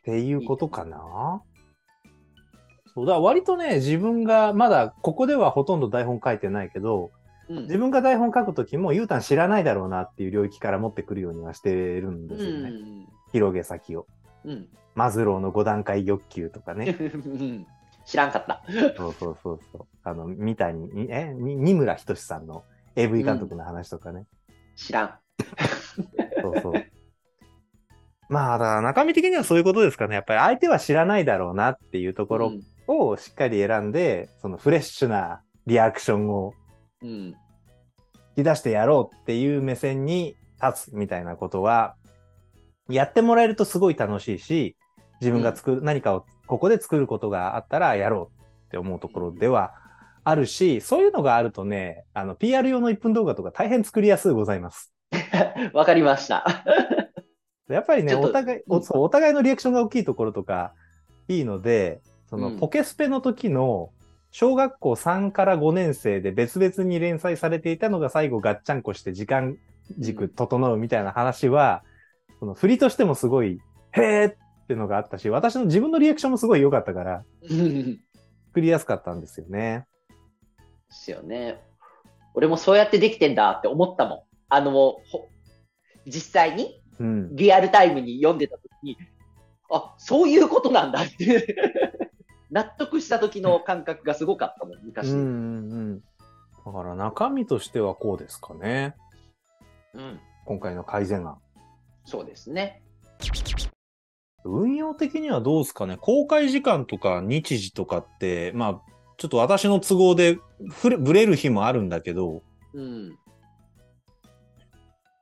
ていうことかな。そうだ、割とね、自分がまだここではほとんど台本書いてないけど、うん自分が台本書くときも、ゆうたん知らないだろうなっていう領域から持ってくるようにはしてるんですよね。うん。広げ先を。うん。マズローの5段階欲求とかね。うん知らんかった。そうそうそうそう。あの、三谷、にえ、に二村仁さんの AV 監督の話とかね。知らん。そうそう。まあ、だから中身的にはそういうことですかね。やっぱり相手は知らないだろうなっていうところうんをしっかり選んで、そのフレッシュなリアクションをうん。引き出してやろうっていう目線に立つみたいなことは、やってもらえるとすごい楽しいし、自分が作る、何かをここで作ることがあったらやろうって思うところではあるし、そういうのがあるとね、あの、PR 用の1分動画とか大変作りやすいございます。わかりました。やっぱりね、お互い、お互いのリアクションが大きいところとかいいので、そのうんポケスペの時の小学校3から5年生で別々に連載されていたのが最後ガッチャンコして時間軸整うみたいな話は、その振りとしてもすごい、へーってのがあったし、私の自分のリアクションもすごい良かったから、うん作りやすかったんですよね。ですよね。俺もそうやってできてんだって思ったもん。あの、ほ実際にうん。リアルタイムに読んでた時に、あ、そういうことなんだって。納得した時の感覚がすごかったもん、うん昔。うんうん。だから中身としてはこうですかね。うん今回の改善案。そうですね。運用的にはどうですかね公開時間とか日時とかって、まあ、ちょっと私の都合でふれぶれる日もあるんだけど、うん。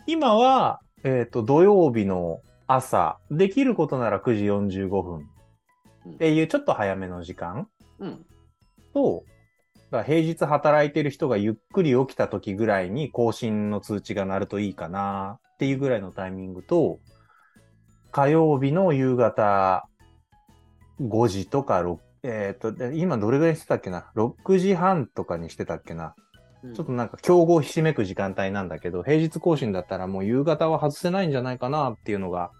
今は、えっ、と、土曜日の朝、できることなら9時45分っていうちょっと早めの時間うん。と、だ平日働いてる人がゆっくり起きた時ぐらいに更新の通知が鳴るといいかなっていうぐらいのタイミングと、火曜日の夕方5時とか6、えっ、と、で今どれぐらいにしてたっけな ?6 時半とかにしてたっけな？うんちょっとなんか競合ひしめく時間帯なんだけど、平日更新だったらもう夕方は外せないんじゃないかなっていうのが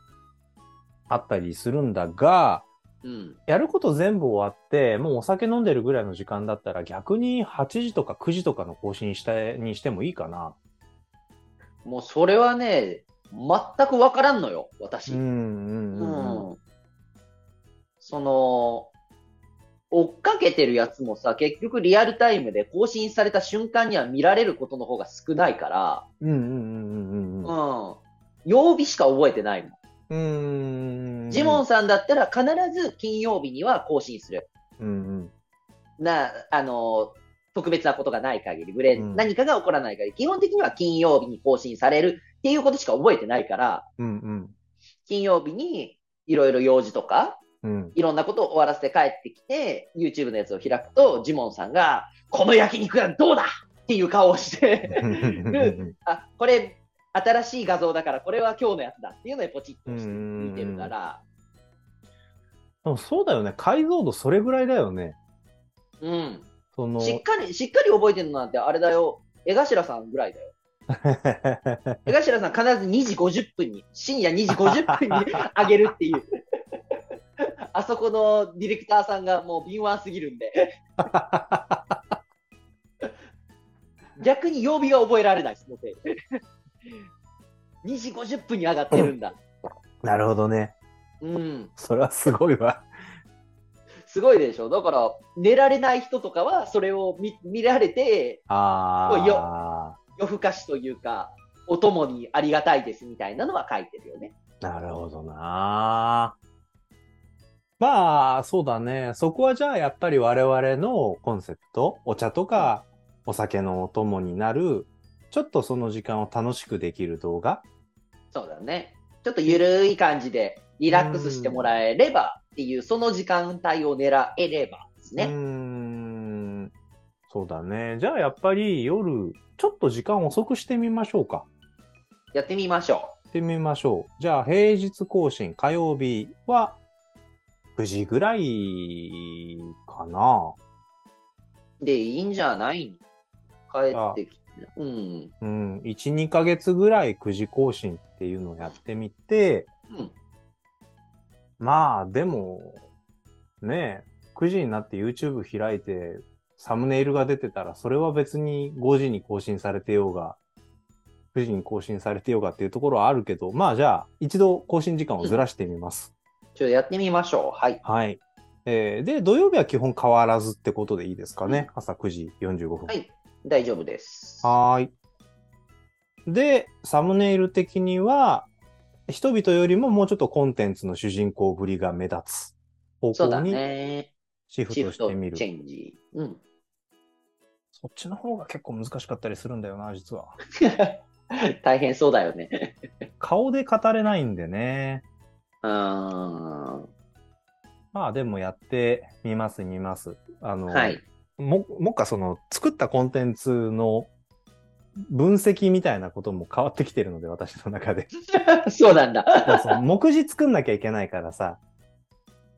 あったりするんだが、うん。やること全部終わって、もうお酒飲んでるぐらいの時間だったら逆に8時とか9時とかの更新したにしてもいいかな。もうそれはね、全くわからんのよ、私。うん。うんその、追っかけてるやつもさ、結局リアルタイムで更新された瞬間には見られることの方が少ないから、うんうんうんうんうん。うん。曜日しか覚えてないもん。うーん。ジモンさんだったら必ず金曜日には更新する。うんうん。な、あの、特別なことがない限り、ブレ、うん何かが起こらない限り、基本的には金曜日に更新されるっていうことしか覚えてないから、うんうん。金曜日にいろいろ用事とか、うん。いろんなことを終わらせて帰ってきて、YouTube のやつを開くと、ジモンさんが、この焼肉はどうだっていう顔をして、あ、これ、新しい画像だから、これは今日のやつだっていうのでポチッと押して見てるから、でもそうだよね。解像度それぐらいだよね。うん。その、しっかり、しっかり覚えてるのなんて、あれだよ、江頭さんぐらいだよ。江頭さん必ず2時50分に、深夜2時50分に 上げるっていう。あそこのディレクターさんがもう敏腕すぎるんで。逆に曜日が覚えられないです、もう2時50分に上がってるんだ。なるほどね。うん。それはすごいわ。すごいでしょ。だから、寝られない人とかは、それを見見られて、あ夜更かしというか、お供にありがたいですみたいなのは書いてるよね。あ、なるほどな。まあ、そうだね。そこはじゃあやっぱり我々のコンセプト、お茶とかお酒のお供になる、ちょっとその時間を楽しくできる動画？そうだね。ちょっとゆるい感じでリラックスしてもらえればっていう、その時間帯を狙えればですね。ん。そうだね。じゃあやっぱり夜、ちょっと時間遅くしてみましょうか。やってみましょしてみましょう。じゃあ平日更新火曜日は9時ぐらいかな。う。で、いいんじゃない帰ってきて。うん。うん。1、2ヶ月ぐらい9時更新っていうのをやってみて、うん。まあでも、ねえ、9時になって YouTube 開いてサムネイルが出てたら、それは別に5時に更新されてようが、9時に更新されてようがっていうところはあるけど、まあじゃあ一度更新時間をずらしてみます。ちょっとやってみましょう。はい。はい。えーで、土曜日は基本変わらずってことでいいですかね？朝9時45分。はい。大丈夫です。はーい。で、サムネイル的には、人々よりももうちょっとコンテンツの主人公ぶりが目立つ方向にね。シフトトしてみる。チェンジ。うん。そっちの方が結構難しかったりするんだよな、実は。大変そうだよね。顔で語れないんでね。うーん。まあでもやってみます、見ます。あの、はい。も、もっかその作ったコンテンツの分析みたいなことも変わってきてるので、私の中で。そうなんだ。そうそう目次作んなきゃいけないからさ、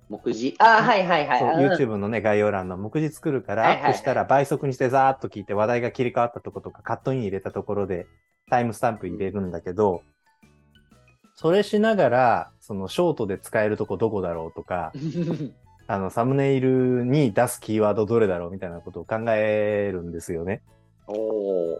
目次？あーはいはいはい。YouTube のね、概要欄の目次作るから、アップしたら倍速にしてザーッと聞いて話題が切り替わったとことかカットイン入れたところでタイムスタンプ入れるんだけど、それしながら、そのショートで使えるとこどこだろうとか、あの、サムネイルに出すキーワードどれだろうみたいなことを考えるんですよね。おー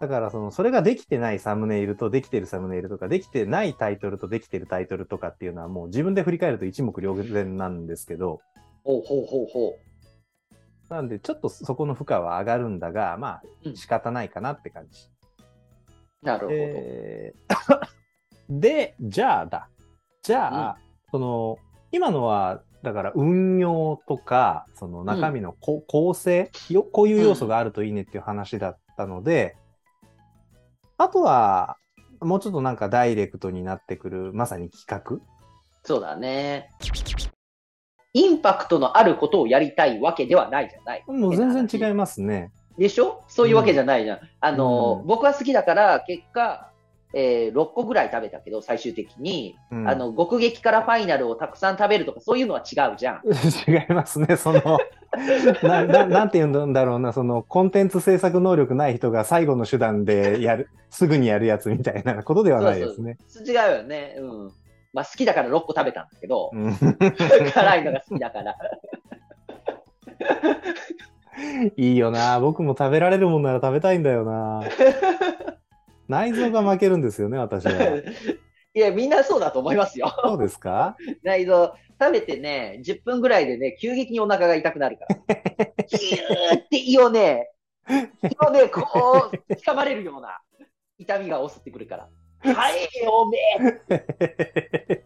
だから、その、それができてないサムネイルとできてるサムネイルとか、できてないタイトルとできてるタイトルとかっていうのはもう自分で振り返ると一目瞭然なんですけど、ほうほうほうほなんで、ちょっとそこの負荷は上がるんだが、まうんあ、仕方ないかなって感じ。う。なるほど。えー で、じゃあだ。じゃあ、その、今のは、だから運用とか、その中身のこ、構成よ、こういう要素があるといいねっていう話だったので、あとは、もうちょっとなんかダイレクトになってくる、まさに企画そうだね。インパクトのあることをやりたいわけではないじゃない。もう全然違いますね。でしょ？そういうわけじゃないじゃん。あの、うん僕は好きだから、結果、えー6個ぐらい食べたけど、最終的に、うんあの、極撃からファイナルをたくさん食べるとか、そういうのは違うじゃん。違いますね、その、な、ななんて言うんだろうな、その、コンテンツ制作能力ない人が最後の手段でやる、すぐにやるやつみたいなことではないですね。そうそう違うよね。うん。まあ、好きだから6個食べたんだけど、うん辛いのが好きだから。いいよな、僕も食べられるもんなら食べたいんだよな。内臓が負けるんですよね、私は。いや、みんなそうだと思いますよ。そうですか？内臓、食べてね、10分ぐらいでね、急激にお腹が痛くなるから。ギューって胃をね、胃をね、こう、掴まれるような痛みが襲ってくるから。はい、おめえ。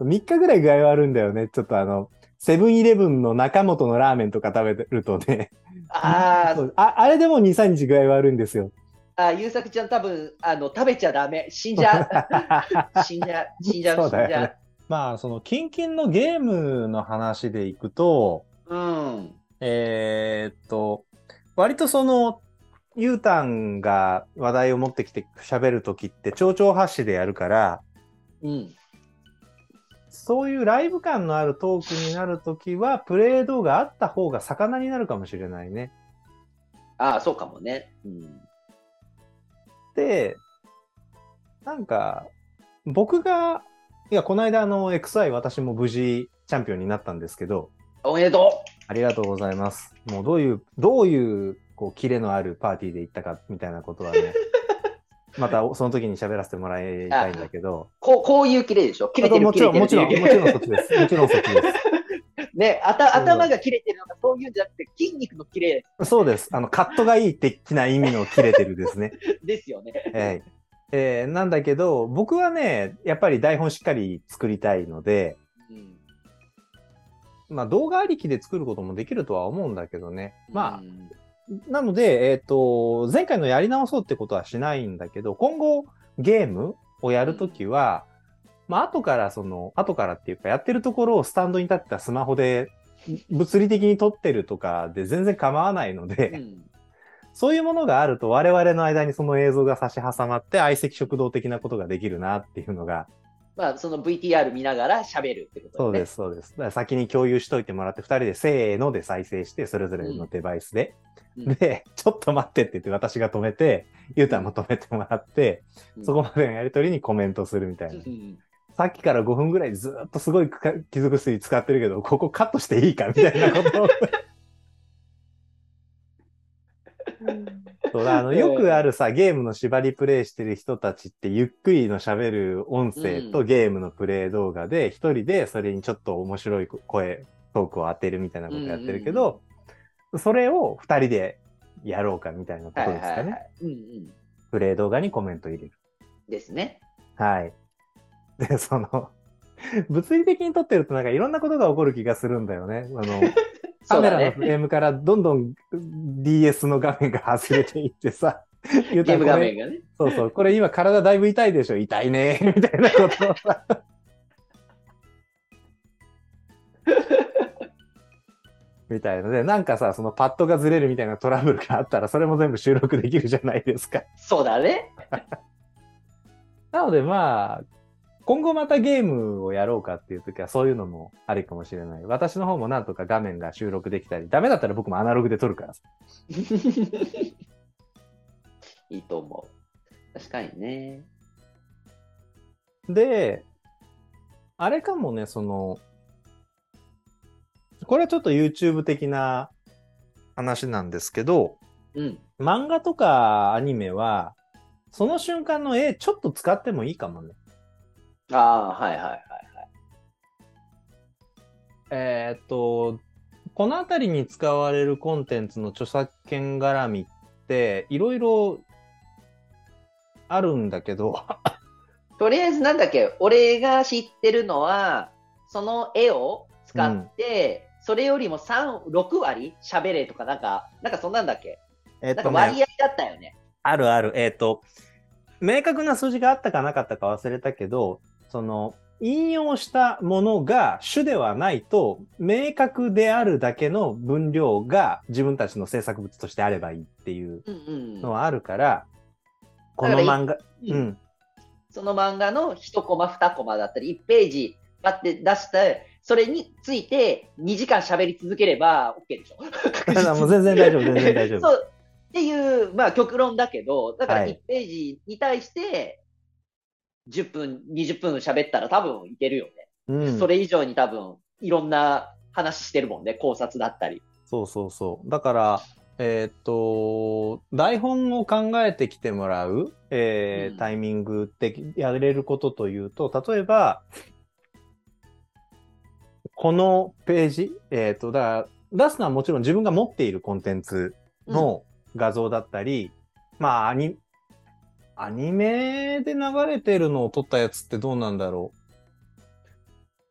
3日ぐらい具合悪いんだよね。ちょっとあの、セブンイレブンの中本のラーメンとか食べるとね。あああれでも2、3日具合悪いんですよ。あ、ゆうさくちゃん多分、あの、食べちゃダメ。死んじゃう。死んじゃう。死んじゃう。そう死んじゃだよね。まあ、その、キンキンのゲームの話でいくと、う。うん。えーっと、割とその、ゆうたんが話題を持ってきて喋るときって、蝶々発しでやるから、うん。そういうライブ感のあるトークになるときは、プレイ動画あった方が魚になるかもしれないね。ああ、そうかもね。うん。で、なんか、僕が、いや、この間あの XI 私も無事チャンピオンになったんですけど、おめでとありがとうございます。もうどういう、どういう、こう、キレのあるパーティーで行ったかみたいなことはね、またその時に喋らせてもらいたいんだけど、う。こう、こういうキレでしょ？切れてるもちろん、もちろん、もちろんそっちです。もちろんそっちです。ね、あた頭が切れてるのがそういうんじゃなくて、筋肉の切れそうです。あの、カットがいい的な意味の切れてるですね。ですよね。はい。えーなんだけど、僕はね、やっぱり台本しっかり作りたいので、うんまあ動画ありきで作ることもできるとは思うんだけどね。まうんあ、なので、えっ、と、前回のやり直そうってことはしないんだけど、今後ゲームをやるときは、まあ後からその、後からっていうかやってるところをスタンドに立ってたスマホで物理的に撮ってるとかで全然構わないので、うんそういうものがあると我々の間にその映像が差し挟まって相席食堂的なことができるなっていうのが、まあ、その VTR 見ながら喋るってことそうでね。す、そうです。だから先に共有しといてもらって、二人でせーので再生して、それぞれのデバイスで。うんで、ちょっと待ってって言って私が止めて、ゆうたも止めてもらって、うんそこまでのやりとりにコメントするみたいな。うんさっきから5分ぐらいずっとすごいか傷薬使ってるけど、ここカットしていいかみたいなことを。そうだあのよくあるさ、ゲームの縛りプレイしてる人たちって、ゆっくりの喋る音声とうんゲームのプレイ動画で、一人でそれにちょっと面白い声、トークを当てるみたいなことやってるけど、それを二人でやろうかみたいなこはいとですかね。プレイ動画にコメント入れる。ですね。はい。で、その、物理的に撮ってるとなんかいろんなことが起こる気がするんだよね。あの、カメラのフ。レームからどんどん DS の画面が外れていってさ、ゲーム画面がね。そうそう、これ今体だいぶ痛いでしょ痛いねみたいなことをさ。みたいので、なんかさ、そのパッドがずれるみたいなトラブルがあったら、それも全部収録できるじゃないですか。そうだね。なのでまあ、今後またゲームをやろうかっていう時はそういうのもありかもしれない。私の方もなんとか画面が収録できたり、ダメだったら僕もアナログで撮るからさ。いいと思う。確かにね。で、あれかもね、その、これはちょっと YouTube 的な話なんですけど、うん。漫画とかアニメは、その瞬間の絵ちょっと使ってもいいかもね。ああ、はいはいはい。えーっと、このあたりに使われるコンテンツの著作権絡みって、いろいろあるんだけど、とりあえずなんだっけ、俺が知ってるのは、その絵を使って、それよりも3、6割喋れとか、なんか、なんかそんなんだっけ？えーっとなんか割ね、合だったよね。あるある、えーっと、明確な数字があったかなかったか忘れたけど、その、引用したものが主ではないと、明確であるだけの分量が自分たちの制作物としてあればいいっていううんうん。のはあるから、こだからの漫画、ううん。ん、その漫画の1コマ、2コマだったり、1ページ、バって出して、それについて2時間喋り続ければ OK でしょ。もう全然大丈夫、全然大丈夫。っていう、まあ極論だけど、だからはい。1ページに対して、10分、20分喋ったら多分いけるよね。うん、それ以上に多分、いろんな話してるもんね。考察だったり。そうそうそう。だから、えーっと、台本を考えてきてもらう、えーうんタイミングってやれることというと、例えば、このページ、えーっと、だから、出すのはもちろん自分が持っているコンテンツの画像だったり、まあ、アニ、アニメで流れてるのを撮ったやつってどうなんだろ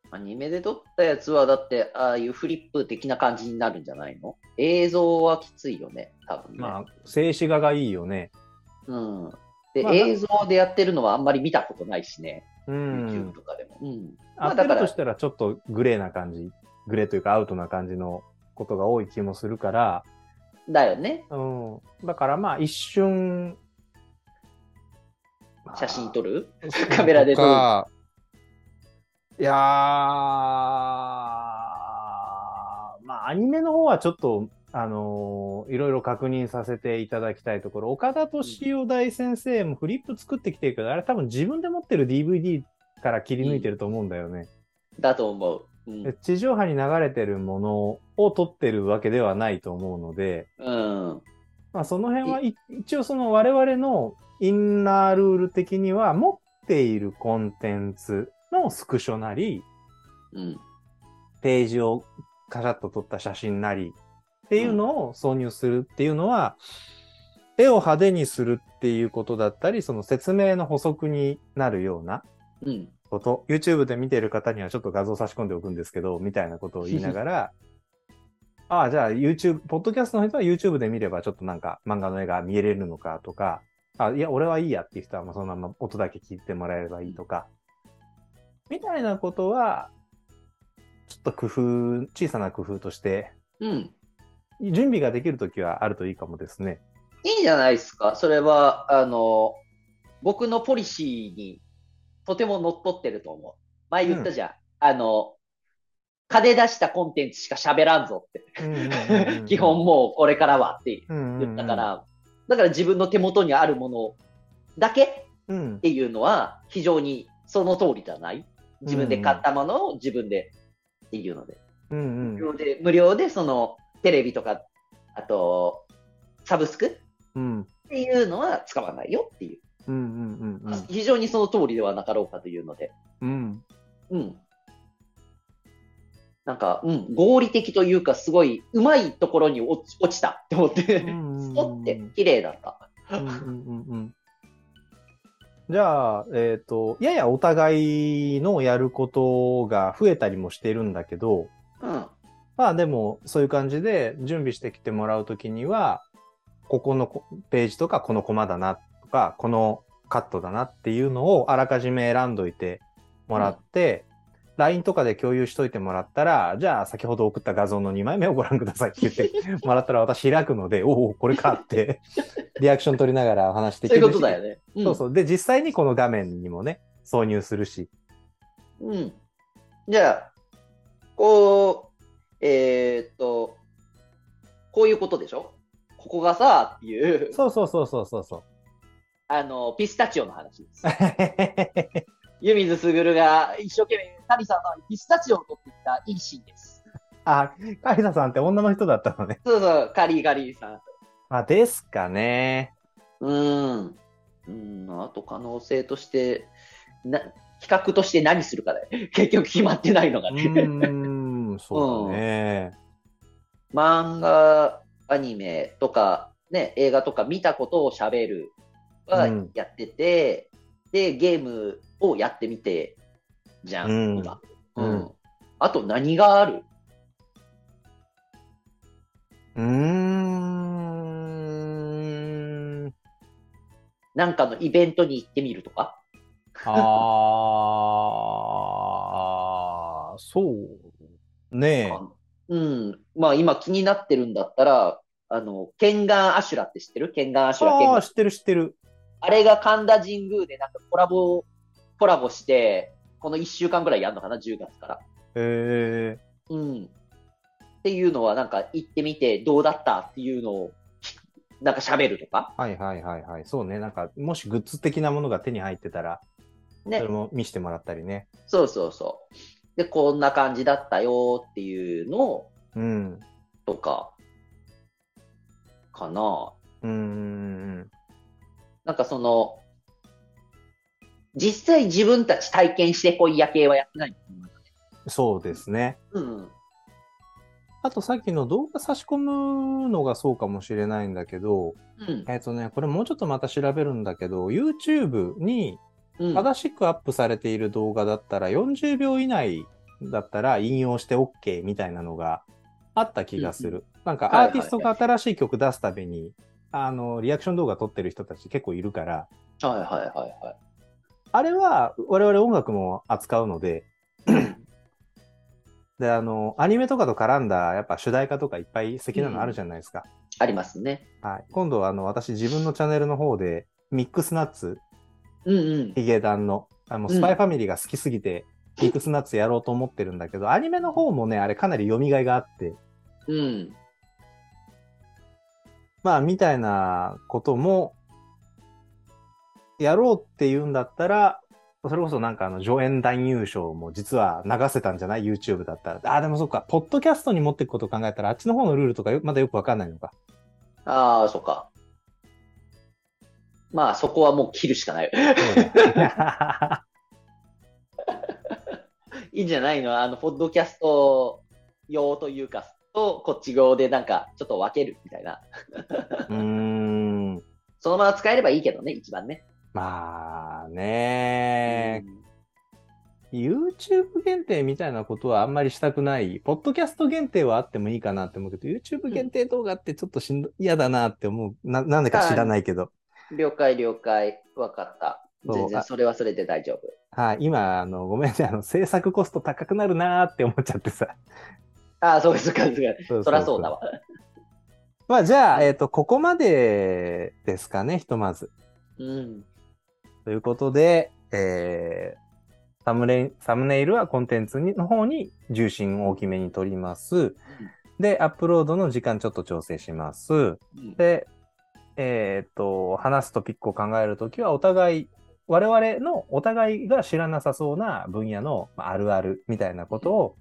アニメで撮ったやつは、だって、ああいうフリップ的な感じになるんじゃないの？映像はきついよね、多分う。ね。まあ、静止画がいいよね。うん。で、まあ映像でやってるのはあんまり見たことないしね。う YouTube ん。とかでも。うん。まあだかとしたらちょっとグレーな感じ、グレーというかアウトな感じのことが多い気もするから、だよね。うん。だからまあ一瞬、写真撮る？るカメラで撮る？いやー、まあアニメの方はちょっとあのーいろいろ確認させていただきたいところ、岡田敏夫大先生もフリップ作ってきてるけど、あれ多分自分で持ってる DVD から切り抜いてると思うんだよね。だと思う。うん。で地上波に流れてるものを撮ってるわけではないと思うので、うん。まあ、その辺はい一応その我々のインナールール的には持っているコンテンツのスクショなり、うん。ページをカシャッと撮った写真なりっていうのを挿入するっていうのは、絵を派手にするっていうことだったり、その説明の補足になるようなうん。こと、YouTube で見てる方にはちょっと画像差し込んでおくんですけど、みたいなことを言いながら、ああ、じゃあ YouTube、ポッドキャストの人は YouTube で見ればちょっとなんか漫画の絵が見えれるのかとか、あ、いや、俺はいいやっていう人はもうそのまま音だけ聞いてもらえればいいとか、みたいなことは、ちょっと工夫、小さな工夫として、うん。準備ができるときはあるといいかもですね。いいじゃないですか。それは、あの、僕のポリシーにとても乗っ取ってると思う。前言ったじゃん。あの、金出したコンテンツしか喋らんぞって。基本もうこれからはって言ったから、だから自分の手元にあるものだけうんっ、ていうのは非常にその通りじゃない？自分で買ったものを自分でっていうので。うん、うん無料で、無料でそのテレビとか、あと、サブスクっうん、ていうのは使わないよっていう。うん、うん、うん、非常にその通りではなかろうかというので。うん、うん。なんか、うん、合理的というか、すごい、うまいところに落ち落ちたって思って、うんスポって綺麗だった。うんうんうんうんじゃあ、えっ、と、ややお互いのやることが増えたりもしてるんだけど、うん。まあでも、そういう感じで準備してきてもらうときには、ここのこページとか、このコマだなとか、このカットだなっていうのをあらかじめ選んどいてもらって、LINE とかで共有しといてもらったら、じゃあ先ほど送った画像の2枚目をご覧くださいって言って もらったら私開くので、おお、これかって、リアクション取りながらお話できるし。そういうことだよね。んそうそう。で、実際にこの画面にもね、挿入するし。うん。じゃあ、こう、えーっと、こういうことでしょ？ここがさ、っていう、そうそうそうそうそうそう。あの、ピスタチオの話です。湯水すぐるが一生懸命、タリさんのピスタチオを取ってきたいいシーンです。あ、カリサさんって女の人だったのね。そうそう、カリーカリーさん。まあ、ですかね。うーん。うん、あと可能性として、な、企画として何するかで、結局決まってないのがうね。ーん、そうだね。漫画、アニメとか、ね、映画とか見たことを喋るはうんやってて、で、ゲームをやってみて、じゃん、うん今。ううんん。あと何がある？うーん。なんかのイベントに行ってみるとか？あー、そう。ねうん。まあ今気になってるんだったら、あの、ケンガンアシュラって知ってる？ケンガンアえ。シュラ、あー、知ってる知ってる。あれが神田神宮でなんかコラボ、コラボして、この1週間ぐらいやるのかな ?10 月から。へえ。うん。っていうのはなんか行ってみてどうだったっていうのを、なんか喋るとか。はいはいはいはい。そうね。なんか、もしグッズ的なものが手に入ってたら、そねれ。も見せてもらったりね。そうそうそう。で、こんな感じだったよっていうのをうん。とか、かな。うーん。なんかその、実際自分たち体験してこいや系はやってない。そうですね。うん。あとさっきの動画差し込むのがそうかもしれないんだけど、うん。えっ、とね、これもうちょっとまた調べるんだけど、YouTube にうん。正しくアップされている動画だったら40秒以内だったら引用して OK みたいなのがあった気がする。なんかはいはいアーティストが新しい曲出すたびに、あの、リアクション動画撮ってる人たち結構いるから、はいはいはいはい。あれは我々音楽も扱うので、で、あの、アニメとかと絡んだやっぱ主題歌とかいっぱい素敵なのあるじゃないですか。ありますね。はい。今度あの、私自分のチャンネルの方で、ミックスナッツ、うんうん。ヒゲダンの、あの、うんスパイファミリーが好きすぎて、ミックスナッツやろうと思ってるんだけど、アニメの方もね、あれかなり読みがいがあって、うん。まあ、みたいなことも、やろうって言うんだったら、それこそなんかあの、助演男優賞も実は流せたんじゃない ?YouTube だったら。ああ、でもそっか、ポッドキャストに持っていくことを考えたら、あっちの方のルールとかよまだよくわかんないのか。ああ、そっか。まあ、そこはもう切るしかない。いいんじゃないの？あの、ポッドキャスト用というか、と、こっち側でなんか、ちょっと分けるみたいな。うーん。そのまま使えればいいけどね、一番ね。まあね、YouTube 限定みたいなことはあんまりしたくない。ポッドキャスト限定はあってもいいかなって思うけど、YouTube 限定動画ってちょっとしんど嫌だなって思う。な、なんでか知らないけど。了解了解。わかった。全然それはそれで大丈夫。はい、今、あの、ごめんね、あの、制作コスト高くなるなーって思っちゃってさ。ああ、そうかそうかそうか。そそらそうだわ。まあ、じゃあ、えっ、と、ここまでですかね、ひとまず。うん。ということで、えー、サムネイサムネイルはコンテンツにの方に重心を大きめに取ります。で、アップロードの時間ちょっと調整します。うんで、えっ、と、話すトピックを考えるときは、お互い、我々のお互いが知らなさそうな分野のまああるあるみたいなことを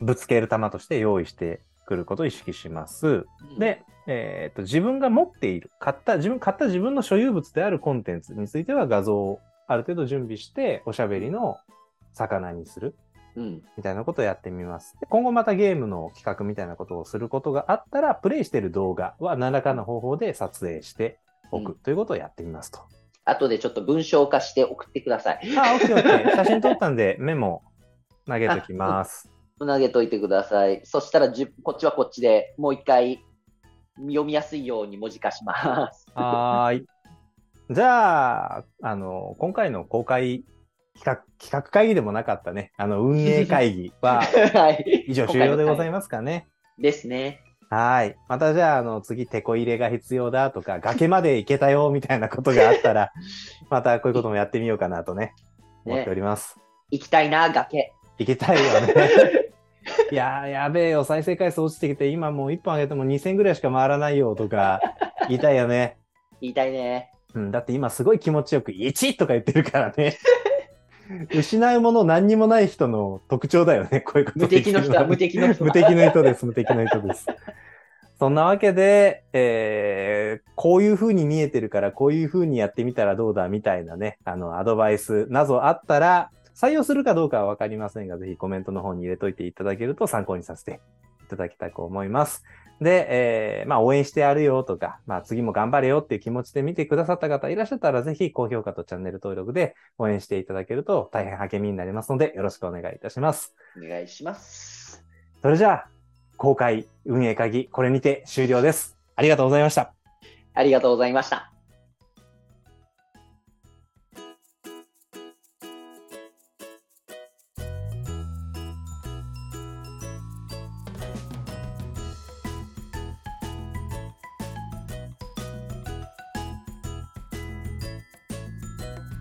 ぶつける球として用意してくることを意識します。で、えっ、と、自分が持っている、買った、自分、買った自分の所有物であるコンテンツについては画像をある程度準備して、おしゃべりの魚にする。うん。みたいなことをやってみます。で今後またゲームの企画みたいなことをすることがあったら、プレイしてる動画は何らかの方法で撮影しておくうんということをやってみますと。後でちょっと文章化して送ってください。あ、オッケーオッケー。写真撮ったんでメモ投げときます。投げといてください。そしたらじゅ、こっちはこっちでもう一回読みやすいように文字化します。はーい。じゃあ、あの、今回の公開企画、企画会議でもなかったね。あの、運営会議は はい。以上終了でございまますかね。す。ですね。はい。またじゃあ、あの、次、テこ入れが必要だとか、崖まで行けたよ、みたいなことがあったら、またこういうこともやってみようかなとね、思っております。行きたいな、崖。行けたいよね。いやー、やべえよ、再生回数落ちてきて、今もう1本上げても2000ぐらいしか回らないよ、とか、言いたいよね。言いたいね。うん、だって今すごい気持ちよく、1とか言ってるからね。失うもの何にもない人の特徴だよね、こういうこと無敵の人は無敵の人無敵の人です、無敵の人です。そんなわけで、えー、こういう風に見えてるから、こういう風にやってみたらどうだみたいなね、あの、アドバイスなどあったら、採用するかどうかはわかりませんが、ぜひコメントの方に入れといていただけると参考にさせていただきたく思います。で、えー、まあ、応援してやるよとか、まあ、次も頑張れよっていう気持ちで見てくださった方いらっしゃったら、ぜひ高評価とチャンネル登録で応援していただけると大変励みになりますので、よろしくお願いいたします。お願いします。それじゃあ、公開運営会議、これにて終了です。ありがとうございました。ありがとうございました。